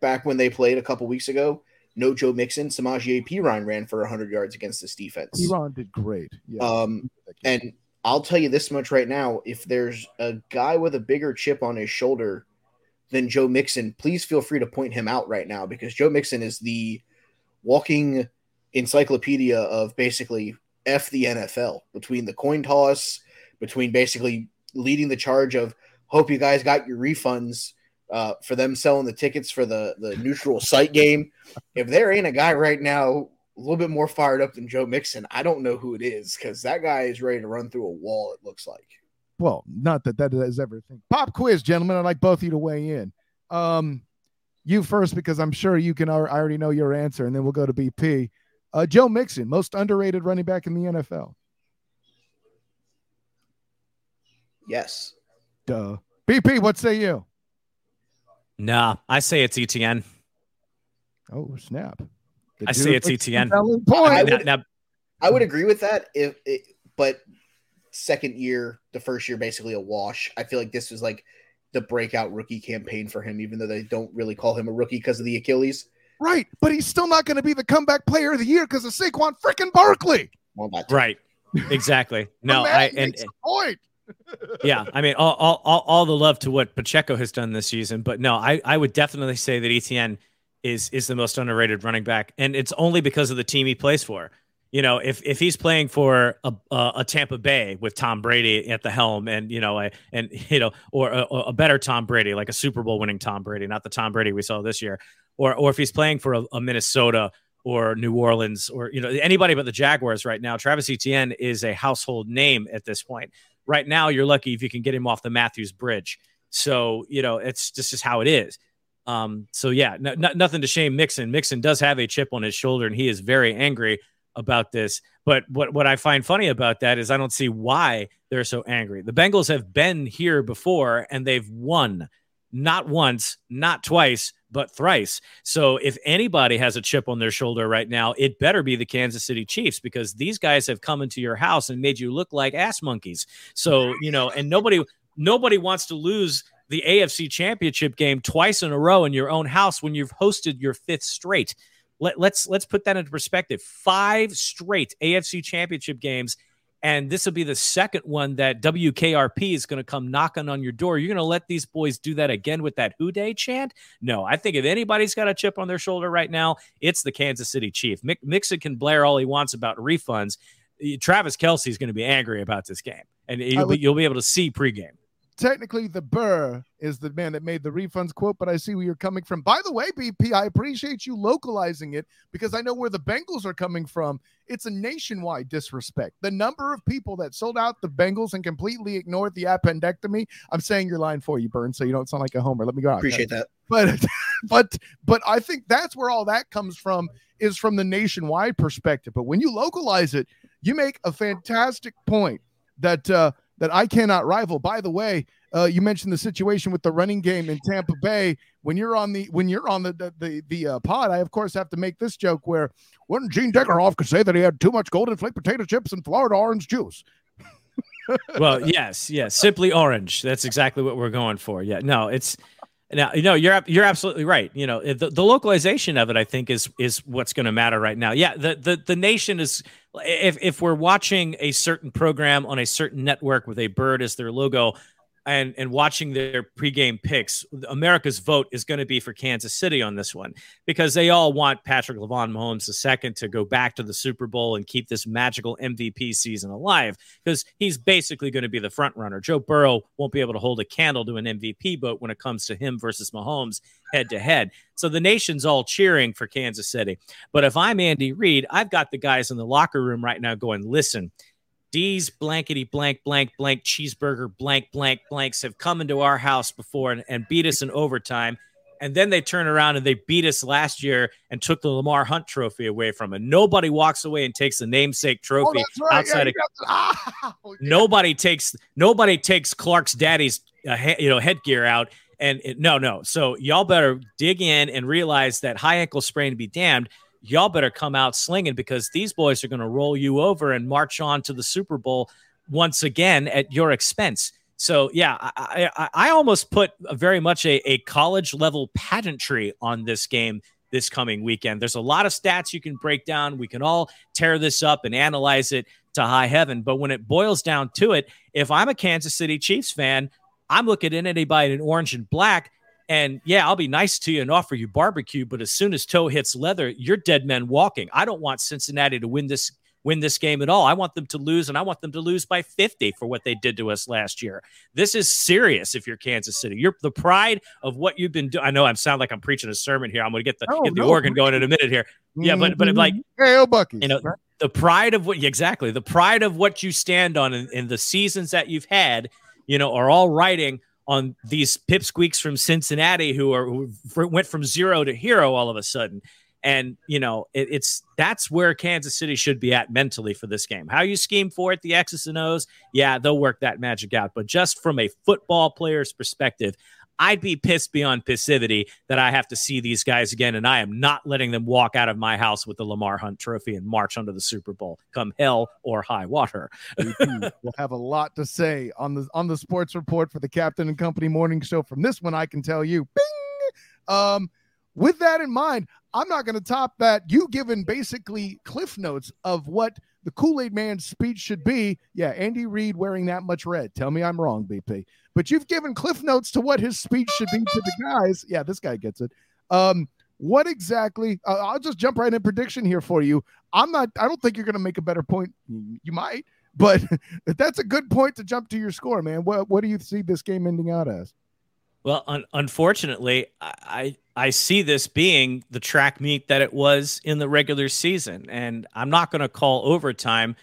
back when they played a couple weeks ago, no Joe Mixon, Samaje Perine ran for 100 yards against this defense. Iran did great. Yeah. Um, and I'll tell you this much right now: if there's a guy with a bigger chip on his shoulder than Joe Mixon, please feel free to point him out right now because Joe Mixon is the walking encyclopedia of basically F the NFL between the coin toss, between basically leading the charge of hope you guys got your refunds uh, for them selling the tickets for the the neutral site game. If there ain't a guy right now a little bit more fired up than Joe Mixon, I don't know who it is because that guy is ready to run through a wall. It looks like. well, not that that is everything. Pop quiz, gentlemen. I'd like both of you to weigh in. Um, you first because I'm sure you can. I already know your answer, and then we'll go to BP. Uh, Joe Mixon, most underrated running back in the NFL. Yes. Duh. BP, what say you? Nah, I say it's ETN. Oh snap! The I say it's ETN. Point. I would, now, I would agree with that. If it, but second year, the first year, basically a wash. I feel like this was like the breakout rookie campaign for him, even though they don't really call him a rookie because of the Achilles. Right, but he's still not going to be the comeback player of the year because of Saquon freaking Barkley. Well, right, exactly. No, I and point. Yeah, I mean, all, all, all, all the love to what Pacheco has done this season, but no, I, I would definitely say that ETN is is the most underrated running back, and it's only because of the team he plays for. You know, if if he's playing for a, a, Tampa Bay with Tom Brady at the helm, and you know, a, and you know, or a, a, better Tom Brady, like a Super Bowl winning Tom Brady, not the Tom Brady we saw this year, or or if he's playing for a, a Minnesota or New Orleans or you know anybody but the Jaguars right now, Travis Etienne is a household name at this point. Right now, you're lucky if you can get him off the Matthews Bridge. So you know, it's just just how it is. Um, so yeah, nothing to shame Mixon. Mixon does have a chip on his shoulder, and he is very angry about this. But what what I find funny about that is I don't see why they're so angry. The Bengals have been here before, and they've won not once, not twice, but thrice. So if anybody has a chip on their shoulder right now, it better be the Kansas City Chiefs because these guys have come into your house and made you look like ass monkeys. So, you know, and nobody nobody wants to lose the AFC Championship game twice in a row in your own house when you've hosted your fifth straight. Let, let's let's put that into perspective. Five straight AFC Championship games and this will be the second one that WKRP is going to come knocking on your door. You're going to let these boys do that again with that Who Day chant? No, I think if anybody's got a chip on their shoulder right now, it's the Kansas City Chief. Mixon can blare all he wants about refunds. Travis Kelce is going to be angry about this game, and you'll, would, be, you'll be able to see pregame technically the Burr is the man that made the refunds quote, but I see where you're coming from. By the way, BP, I appreciate you localizing it because I know where the Bengals are coming from. It's a nationwide disrespect. The number of people that sold out the Bengals and completely ignored the appendectomy. I'm saying your line for you, Burn, so you don't sound like a homer. Let me go out. Appreciate that. But but but I think that's where all that comes from is from the nationwide perspective. But when you localize it, you make a fantastic point that uh that I cannot rival. By the way, uh, you mentioned the situation with the running game in Tampa Bay. When you're on the when you're on the the the, the uh, pod, I of course have to make this joke where when Gene Deckerhoff could say that he had too much golden flake potato chips and Florida orange juice. well, yes, yes, simply orange. That's exactly what we're going for. Yeah, no, it's now you know you're you're absolutely right. You know the, the localization of it, I think, is is what's going to matter right now. Yeah, the the the nation is if if we're watching a certain program on a certain network with a bird as their logo, and and watching their pregame picks, America's vote is going to be for Kansas City on this one because they all want Patrick Lavon Mahomes II to go back to the Super Bowl and keep this magical MVP season alive because he's basically going to be the front runner. Joe Burrow won't be able to hold a candle to an MVP vote when it comes to him versus Mahomes head to head. So the nation's all cheering for Kansas City. But if I'm Andy Reid, I've got the guys in the locker room right now going, listen D's blankety blank blank blank cheeseburger blank blank blanks have come into our house before and, and beat us in overtime. And then they turn around and they beat us last year and took the Lamar Hunt trophy away from it. Nobody walks away and takes the namesake oh, trophy oh, right. outside yeah, of oh, yeah. nobody takes nobody takes Clark's daddy's uh, he, you know headgear out. And it, no, no. So y'all better dig in and realize that high ankle sprain to be damned y'all better come out slinging because these boys are going to roll you over and march on to the Super Bowl once again at your expense. So yeah, I, I, I almost put very much a, a college level pageantry on this game this coming weekend. There's a lot of stats you can break down. We can all tear this up and analyze it to high heaven. But when it boils down to it, if I'm a Kansas City Chiefs fan, I'm looking at anybody in orange and black and yeah, I'll be nice to you and offer you barbecue, but as soon as toe hits leather, you're dead men walking. I don't want Cincinnati to win this win this game at all. I want them to lose, and I want them to lose by 50 for what they did to us last year. This is serious if you're Kansas City. You're the pride of what you've been doing. I know I sound like I'm preaching a sermon here. I'm going to get the oh, get the no. organ going in a minute here. Yeah, but but like mm-hmm. hey, oh, Bucky, you know, right? the pride of what exactly the pride of what you stand on in, in the seasons that you've had, you know, are all writing on these pipsqueaks from Cincinnati who are who went from zero to hero all of a sudden. And you know, it, it's that's where Kansas City should be at mentally for this game. How you scheme for it, the X's and O's, yeah, they'll work that magic out. But just from a football player's perspective, I'd be pissed beyond passivity that I have to see these guys again, and I am not letting them walk out of my house with the Lamar Hunt Trophy and march under the Super Bowl, come hell or high water. we'll have a lot to say on the on the sports report for the Captain and Company Morning Show. From this one, I can tell you, bing. Um, with that in mind, I'm not going to top that. You given basically cliff notes of what the Kool Aid Man's speech should be. Yeah, Andy Reid wearing that much red. Tell me I'm wrong, BP. But you've given cliff notes to what his speech should be to the guys. Yeah, this guy gets it. Um, what exactly? Uh, I'll just jump right in prediction here for you. I'm not. I don't think you're going to make a better point. You might, but that's a good point to jump to your score, man. What What do you see this game ending out as? Well, un- unfortunately, I I see this being the track meet that it was in the regular season, and I'm not going to call overtime,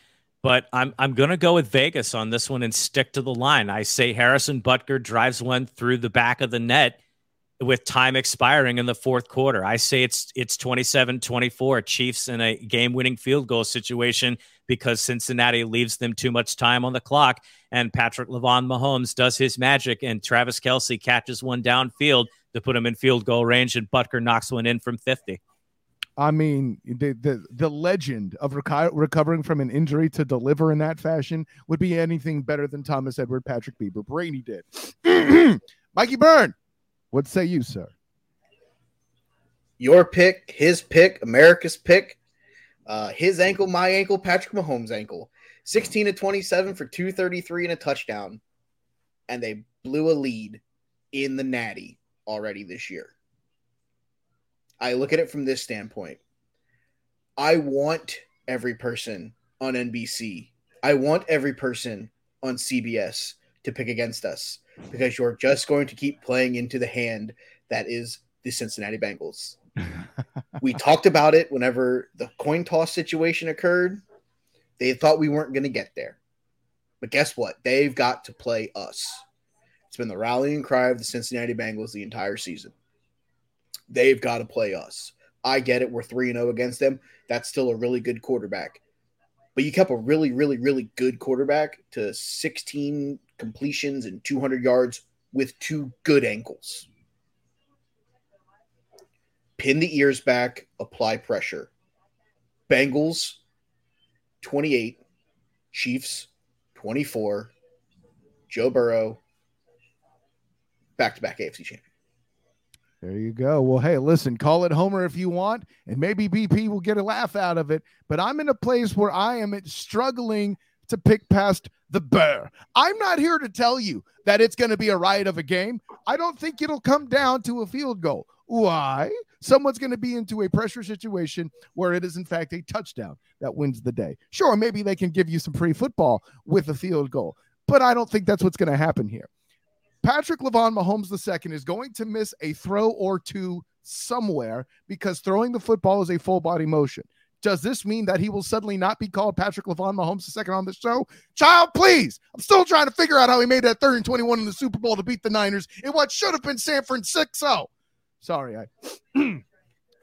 but I'm I'm going to go with Vegas on this one and stick to the line. I say Harrison Butker drives one through the back of the net with time expiring in the fourth quarter. I say it's it's 27-24 Chiefs in a game-winning field goal situation because Cincinnati leaves them too much time on the clock and Patrick Lavon Mahomes does his magic and Travis Kelce catches one downfield to put him in field goal range and Butker knocks one in from 50. I mean, the the, the legend of reco- recovering from an injury to deliver in that fashion would be anything better than Thomas Edward Patrick Bieber Brainy did. Mikey Byrne, what say you, sir? Your pick, his pick, America's pick, uh, his ankle, my ankle, Patrick Mahomes' ankle. 16 to 27 for 233 and a touchdown. And they blew a lead in the Natty already this year. I look at it from this standpoint. I want every person on NBC, I want every person on CBS to pick against us because you're just going to keep playing into the hand that is the Cincinnati Bengals. we talked about it whenever the coin toss situation occurred. They thought we weren't going to get there. But guess what? They've got to play us. It's been the rallying cry of the Cincinnati Bengals the entire season. They've got to play us. I get it. We're 3 0 against them. That's still a really good quarterback. But you kept a really, really, really good quarterback to 16 completions and 200 yards with two good ankles. Pin the ears back, apply pressure. Bengals 28, Chiefs 24, Joe Burrow back to back AFC champion. There you go. Well, hey, listen, call it Homer if you want, and maybe BP will get a laugh out of it. But I'm in a place where I am struggling to pick past the bear. I'm not here to tell you that it's going to be a riot of a game. I don't think it'll come down to a field goal. Why? Someone's going to be into a pressure situation where it is, in fact, a touchdown that wins the day. Sure, maybe they can give you some free football with a field goal, but I don't think that's what's going to happen here. Patrick Lavon Mahomes II is going to miss a throw or two somewhere because throwing the football is a full body motion. Does this mean that he will suddenly not be called Patrick Lavon Mahomes II on the show? Child, please. I'm still trying to figure out how he made that third and 21 in the Super Bowl to beat the Niners in what should have been San Francisco. Sorry, I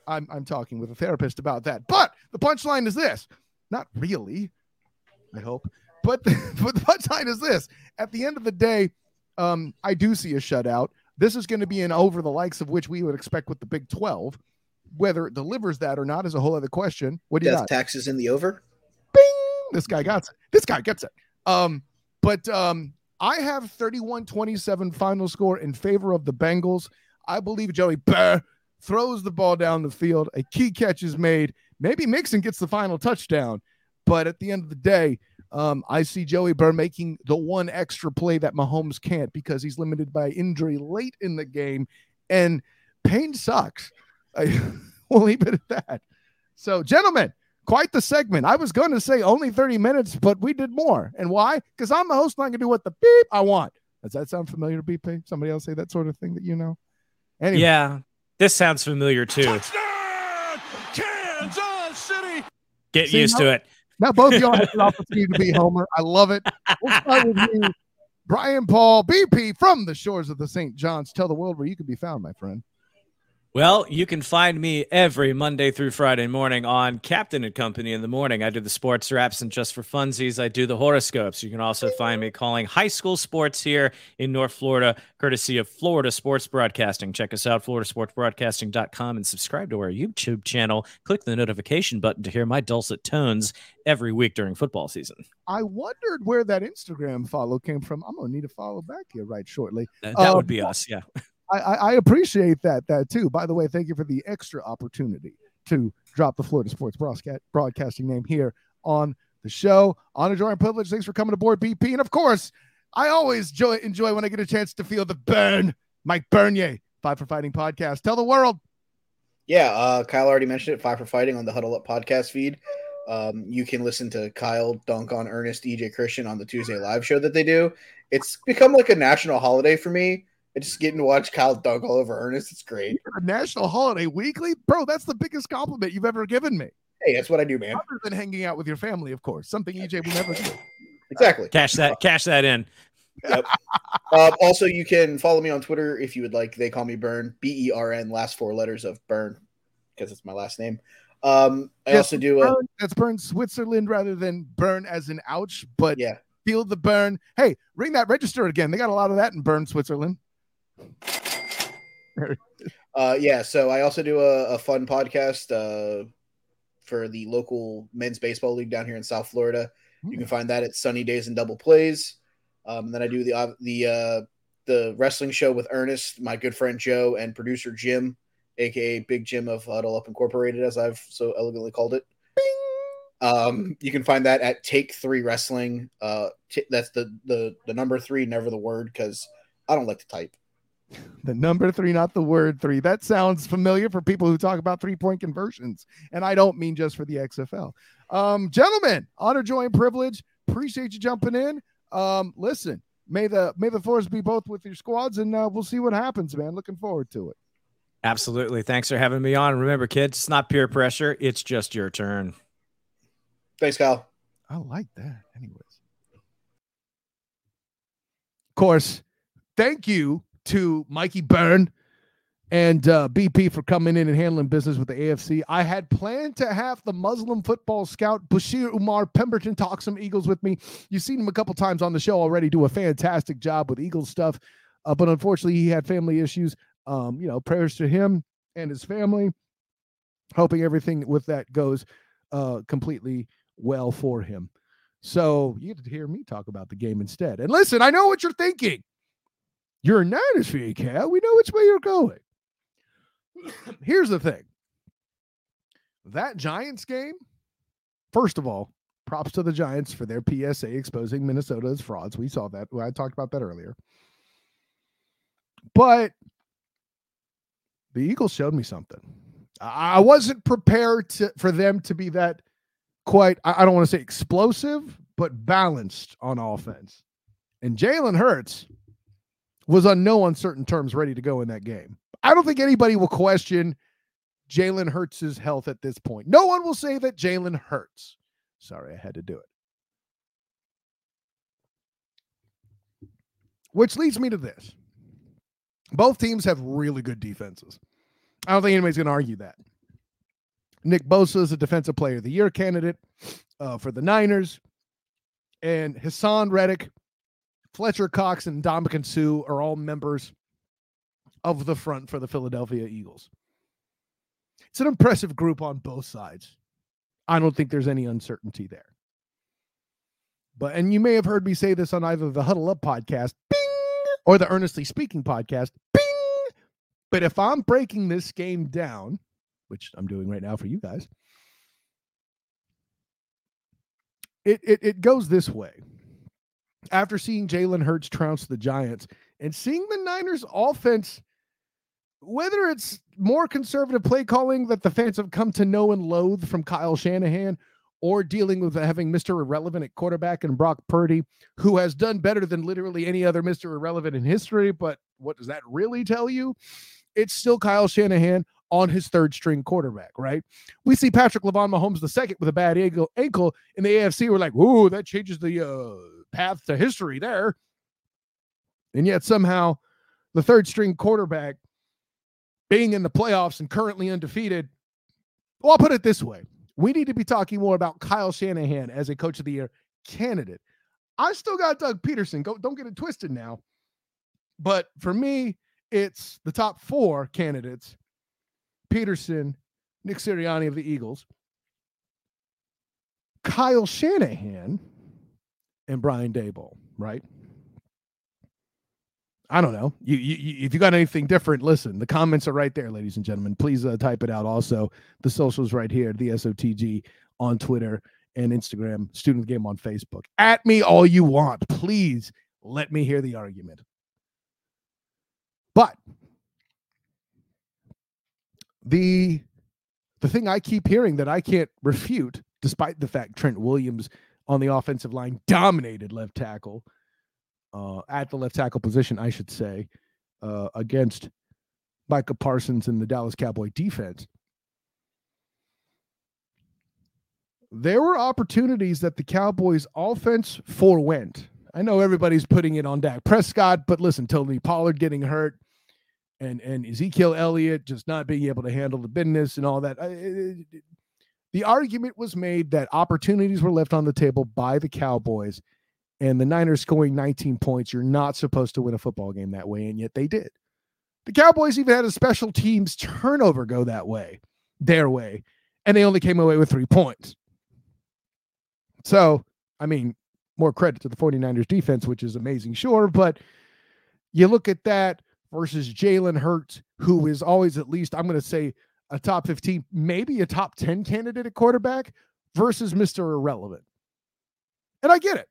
I'm I'm talking with a therapist about that. But the punchline is this. Not really, I hope. But the, but the punchline is this. At the end of the day, um, I do see a shutout. This is going to be an over the likes of which we would expect with the Big 12. Whether it delivers that or not is a whole other question. What do you Death got? taxes in the over? Bing! This guy got it. This guy gets it. Um, but um, I have 31-27 final score in favor of the Bengals. I believe Joey Burr throws the ball down the field. A key catch is made. Maybe Mixon gets the final touchdown. But at the end of the day, um, I see Joey Burr making the one extra play that Mahomes can't because he's limited by injury late in the game. And pain sucks. I, we'll leave it at that. So, gentlemen, quite the segment. I was going to say only 30 minutes, but we did more. And why? Because I'm the host and I can do what the beep I want. Does that sound familiar to BP? Somebody else say that sort of thing that you know? Anyway. Yeah, this sounds familiar too. Touchdown! Kansas City! Get See, used now- to it. Now both of y'all have an opportunity to be Homer. I love it. We'll start with you, Brian Paul, BP from the shores of the St. John's. Tell the world where you can be found, my friend. Well, you can find me every Monday through Friday morning on Captain and Company in the morning. I do the sports wraps, and just for funsies, I do the horoscopes. You can also find me calling high school sports here in North Florida, courtesy of Florida Sports Broadcasting. Check us out, floridasportsbroadcasting.com, and subscribe to our YouTube channel. Click the notification button to hear my dulcet tones every week during football season. I wondered where that Instagram follow came from. I'm gonna need to follow back here right shortly. That, that Um, would be us, yeah. I, I, appreciate that that too. By the way, thank you for the extra opportunity to drop the Florida Sports Broadcast, Broadcasting name here on the show. Honor, joy, and privilege. Thanks for coming aboard, BP. And of course, I always enjoy, enjoy when I get a chance to feel the burn. Mike Bernier, Five for Fighting podcast. Tell the world. Yeah, uh, Kyle already mentioned it. Five for Fighting on the Huddle Up podcast feed. Um, you can listen to Kyle dunk on Ernest EJ Christian on the Tuesday live show that they do. It's become like a national holiday for me. I just getting to watch Kyle dunk all over Ernest. It's great. A national holiday weekly, bro. That's the biggest compliment you've ever given me, Hey, that's what I do, man. other than hanging out with your family, of course. Something EJ will never do. Exactly. Cash that, cash that in. Uh, also, you can follow me on Twitter if you would like. They call me Burn, B E R N, last four letters of Burn, because it's my last name. Um, I Yes, also do a that's burn Switzerland rather than burn as an ouch, but yeah. feel the burn. Hey, ring that register again. They got a lot of that in Burn Switzerland. Uh, yeah, so I also do a, a fun podcast uh, for the local men's baseball league down here in South Florida. You can find that at Sunny Days and Double Plays. Um, then I do the uh, the uh, the wrestling show with Ernest, my good friend Joe, and producer Jim, aka Big Jim of Huddle Up Incorporated, as I've so elegantly called it. Um, you can find that at Take Three Wrestling. Uh, t- that's the the the number three, never the word, because I don't like to type. The number three, not the word three. That sounds familiar for people who talk about three point conversions. And I don't mean just for the XFL. Um, gentlemen, honor, joy, and privilege. Appreciate you jumping in. Um, listen, may the may the force be both with your squads, and uh, we'll see what happens, man. Looking forward to it. Absolutely. Thanks for having me on. Remember, kids, it's not peer pressure. It's just your turn. Thanks, Kyle. I like that. Anyways. Of course, thank you to Mikey Byrne and uh, BP for coming in and handling business with the AFC. I had planned to have the Muslim football scout Bashir Umar Pemberton talk some Eagles with me. You've seen him a couple times on the show already do a fantastic job with Eagles stuff, uh, but unfortunately, he had family issues. Um, you know, prayers to him and his family. Hoping everything with that goes uh, completely well for him. So you get to hear me talk about the game instead. And listen, I know what you're thinking. You're a Niners fan, Cat. We know which way you're going. Here's the thing. That Giants game, first of all, props to the Giants for their PSA exposing Minnesota as frauds. We saw that. I talked about that earlier. But the Eagles showed me something. I wasn't prepared to for them to be that quite, I don't want to say explosive, but balanced on offense. And Jalen Hurts was on no uncertain terms ready to go in that game. I don't think anybody will question Jalen Hurts' health at this point. No one will say that Jalen hurts. Sorry, I had to do it. Which leads me to this. Both teams have really good defenses. I don't think anybody's going to argue that. Nick Bosa is a defensive player of the year candidate uh, for the Niners. And Hassan Reddick, Fletcher Cox, and Dominican Sue are all members of the front for the Philadelphia Eagles. It's an impressive group on both sides. I don't think there's any uncertainty there. But and you may have heard me say this on either the Huddle Up podcast, bing, or the Earnestly Speaking podcast, bing. But if I'm breaking this game down, which I'm doing right now for you guys, it it, it goes this way. After seeing Jalen Hurts trounce the Giants and seeing the Niners offense, whether it's more conservative play calling that the fans have come to know and loathe from Kyle Shanahan, or dealing with having Mr. Irrelevant at quarterback and Brock Purdy, who has done better than literally any other Mr. Irrelevant in history. But what does that really tell you? It's still Kyle Shanahan on his third string quarterback, right? We see Patrick Lavon Mahomes the second with a bad ankle, ankle in the AFC. We're like, ooh, that changes the uh, path to history there. And yet somehow the third string quarterback being in the playoffs and currently undefeated. Well, I'll put it this way. We need to be talking more about Kyle Shanahan as a coach of the year candidate. I still got Doug Pederson. Go, don't get it twisted now. But for me, it's the top four candidates Pederson, Nick Sirianni of the Eagles, Kyle Shanahan, and Brian Daboll, right? I don't know. You, you, if you got anything different, listen. The comments are right there, ladies and gentlemen. Please uh, type it out. Also, the socials right here, the SOTG on Twitter and Instagram, Student Game on Facebook. At me all you want. Please let me hear the argument. But the the thing I keep hearing that I can't refute, despite the fact Trent Williams on the offensive line dominated left tackle uh, at the left tackle position, I should say, uh, against Micah Parsons and the Dallas Cowboy defense. There were opportunities that the Cowboys offense forewent. I know everybody's putting it on Dak Prescott, but listen, Tony Pollard getting hurt and and Ezekiel Elliott just not being able to handle the business and all that. The argument was made that opportunities were left on the table by the Cowboys and the Niners scoring 19 points. You're not supposed to win a football game that way, and yet they did. The Cowboys even had a special teams turnover go that way, their way, and they only came away with three points. So, I mean, more credit to the 49ers defense, which is amazing, sure, but you look at that versus Jalen Hurts, who is always at least, I'm going to say, a top 15, maybe a top 10 candidate at quarterback versus Mr. Irrelevant. And I get it.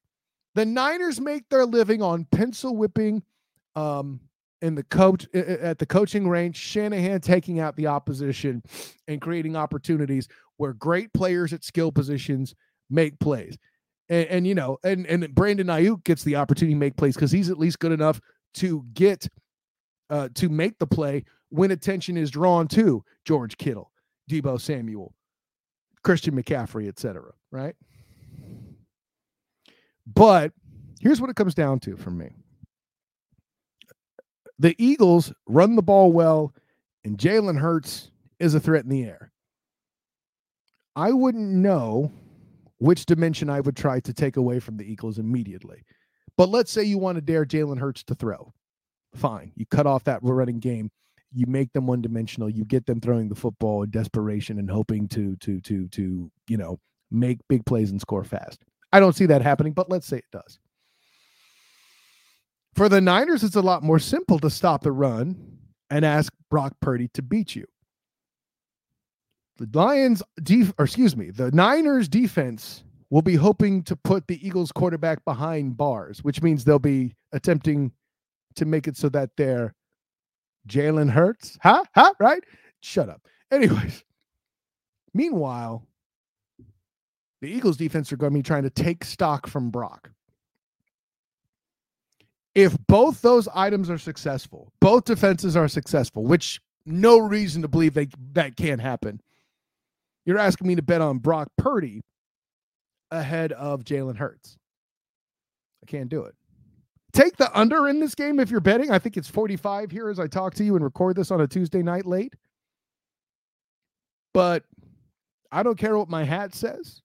The Niners make their living on pencil whipping um, in the coach at the coaching range, Shanahan taking out the opposition and creating opportunities where great players at skill positions make plays. And, and you know, and and Brandon Aiyuk gets the opportunity to make plays because he's at least good enough to get uh, to make the play when attention is drawn to George Kittle, Deebo Samuel, Christian McCaffrey, etc. Right? But here's what it comes down to for me the Eagles run the ball well, and Jalen Hurts is a threat in the air. I wouldn't know which dimension I would try to take away from the Eagles immediately. But let's say you want to dare Jalen Hurts to throw. Fine. You cut off that running game. You make them one dimensional. You get them throwing the football in desperation and hoping to to to to you know make big plays and score fast. I don't see that happening, but let's say it does. For the Niners, it's a lot more simple to stop the run and ask Brock Purdy to beat you. The Lions, def- or excuse me, the Niners defense will be hoping to put the Eagles quarterback behind bars, which means they'll be attempting to make it so that they're Jalen Hurts. Huh? Huh? Right? Shut up. Anyways, meanwhile, the Eagles defense are going to be trying to take stock from Brock. If both those items are successful, both defenses are successful, which no reason to believe they, that can't happen. You're asking me to bet on Brock Purdy ahead of Jalen Hurts. I can't do it. Take the under in this game if you're betting. I think it's 45 here as I talk to you and record this on a Tuesday night late. But I don't care what my hat says.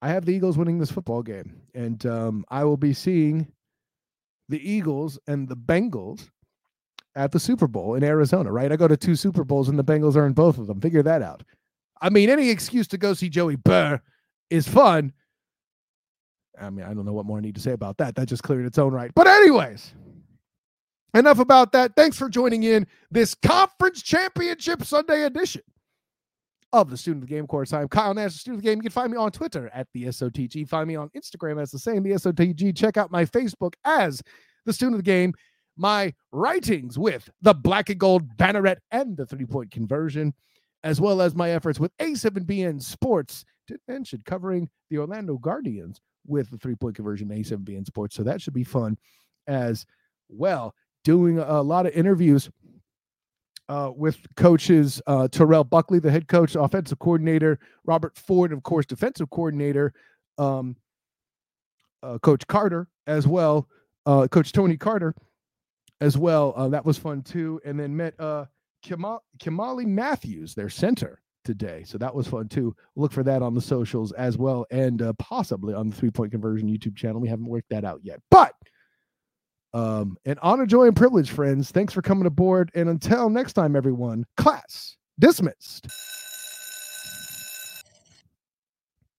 I have the Eagles winning this football game, and um, I will be seeing the Eagles and the Bengals at the Super Bowl in Arizona. Right? I go to two Super Bowls, and the Bengals are in both of them. Figure that out. I mean, any excuse to go see Joey Burr is fun. I mean, I don't know what more I need to say about that. That just cleared its own right. But, anyways, enough about that. Thanks for joining in this conference championship Sunday edition of the Student of the Game course. I'm Kyle Nash, the Student of the Game. You can find me on Twitter at the SOTG. Find me on Instagram as the same, the SOTG. Check out my Facebook as the Student of the Game. My writings with the Black and Gold Banneret and the three point conversion, as well as my efforts with A7BN Sports, to mention covering the Orlando Guardians with the three point conversion A7BN Sports. So that should be fun as well. Doing a lot of interviews uh, with coaches uh, Terrell Buckley, the head coach, offensive coordinator, Robert Ford, of course, defensive coordinator, um, uh, Coach Carter as well. uh, Coach Tony Carter as well. Uh, that was fun too. And then met uh, Kimali Matthews, their center today. So that was fun too. Look for that on the socials as well, and uh, possibly on the three point conversion YouTube channel. We haven't worked that out yet, but um, an honor, joy, and privilege, friends. Thanks for coming aboard. And until next time, everyone, class dismissed.